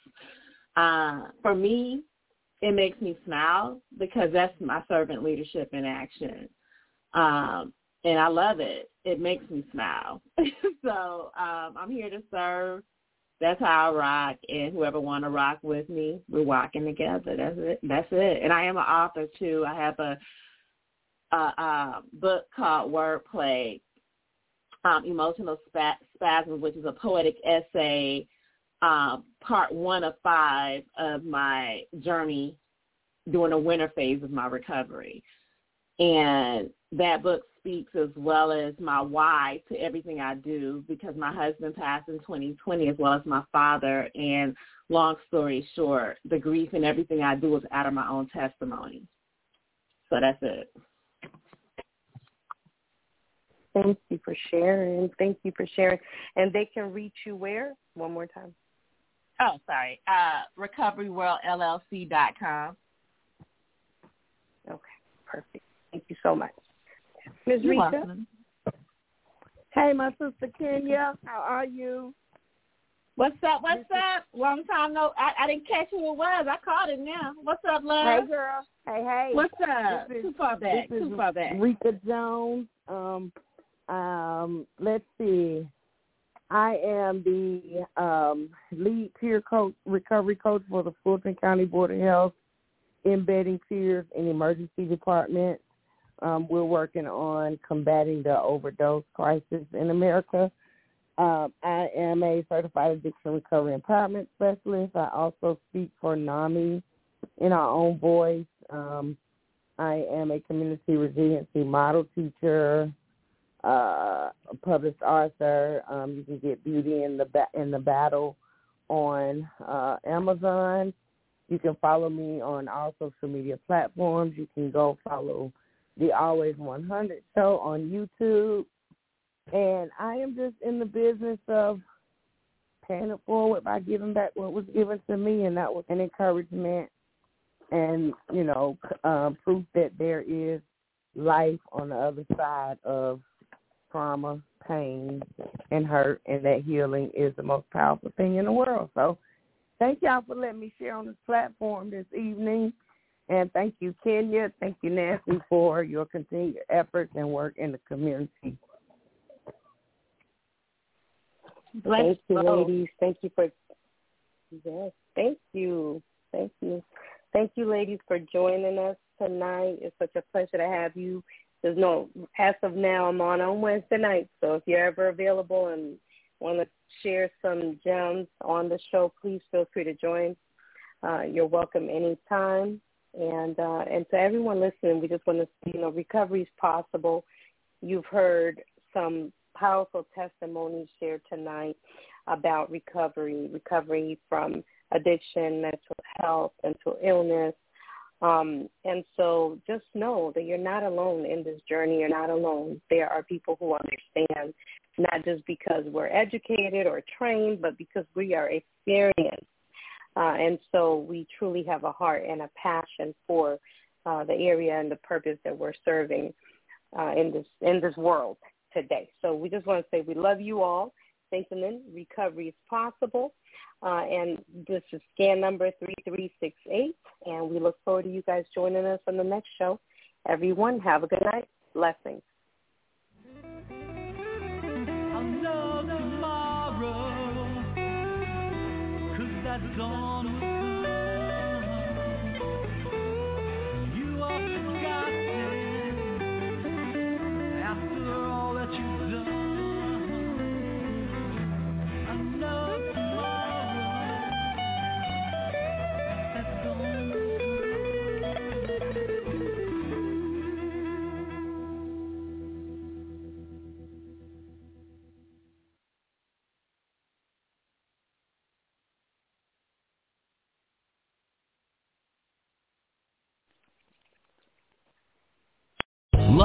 [SPEAKER 3] Uh, for me, it makes me smile because that's my servant leadership in action. Um, and I love it. It makes me smile. [LAUGHS] so um, I'm here to serve. That's how I rock, and whoever want to rock with me, we're rocking together. That's it. That's it. And I am an author too. I have a, a, a book called Wordplay, um, Emotional Spasms, which is a poetic essay um, part one of five of my journey during the winter phase of my recovery. And that book speaks as well as my why to everything I do because my husband passed in 2020 as well as my father. And long story short, the grief and everything I do is out of my own testimony. So that's it.
[SPEAKER 1] Thank you for sharing. Thank you for sharing. And they can reach you where? One more time.
[SPEAKER 3] Oh, sorry. Uh, recoveryworldllc.com.
[SPEAKER 1] Okay, perfect. Thank you so much. Ms.
[SPEAKER 3] You're
[SPEAKER 1] Rita?
[SPEAKER 3] welcome.
[SPEAKER 2] Hey, my sister Kenya, how are you?
[SPEAKER 3] What's up? What's up? Long time no. I, I didn't catch who it was. I called it now. What's up, love?
[SPEAKER 2] Hey, girl. Hey, hey.
[SPEAKER 3] What's up?
[SPEAKER 2] This is-
[SPEAKER 3] Too far back.
[SPEAKER 2] This
[SPEAKER 3] Too far back.
[SPEAKER 2] Rika Jones. Um, um, let's see. I am the um, lead peer coach, recovery coach for the Fulton County Board of Health, embedding peers in emergency departments. Um, we're working on combating the overdose crisis in America. Um, I am a certified addiction recovery empowerment specialist. I also speak for NAMI in our own voice. Um, I am a community resiliency model teacher, uh, a published author. Um, you can get Beauty in the ba- in the Battle on uh, Amazon. You can follow me on all social media platforms. You can go follow the Always 100 show on YouTube. And I am just in the business of paying it forward by giving back what was given to me, and that was an encouragement and, you know, um, proof that there is life on the other side of trauma, pain, and hurt, and that healing is the most powerful thing in the world. So thank y'all for letting me share on this platform this evening. And thank you, Kenya. Thank you, Nancy, for your continued efforts and work in the community.
[SPEAKER 3] Bless
[SPEAKER 1] Thank you,
[SPEAKER 3] both.
[SPEAKER 1] ladies. Thank you for yes. Thank you. Thank you. Thank you, ladies, for joining us tonight. It's such a pleasure to have you. There's no as of now. I'm on on Wednesday night, so if you're ever available and want to share some gems on the show, please feel free to join. Uh, you're welcome anytime. And uh, and to everyone listening, we just want to you know, recovery is possible. You've heard some powerful testimonies shared tonight about recovery, recovery from addiction, mental health, mental illness. Um, and so just know that you're not alone in this journey. You're not alone. There are people who understand, not just because we're educated or trained, but because we are experienced. Uh, and so we truly have a heart and a passion for uh, the area and the purpose that we're serving uh, in this in this world today. So we just want to say we love you all. Then recovery is possible. Uh, and this is scan number 3368. And we look forward to you guys joining us on the next show. Everyone, have a good night. Blessings.
[SPEAKER 4] Know tomorrow,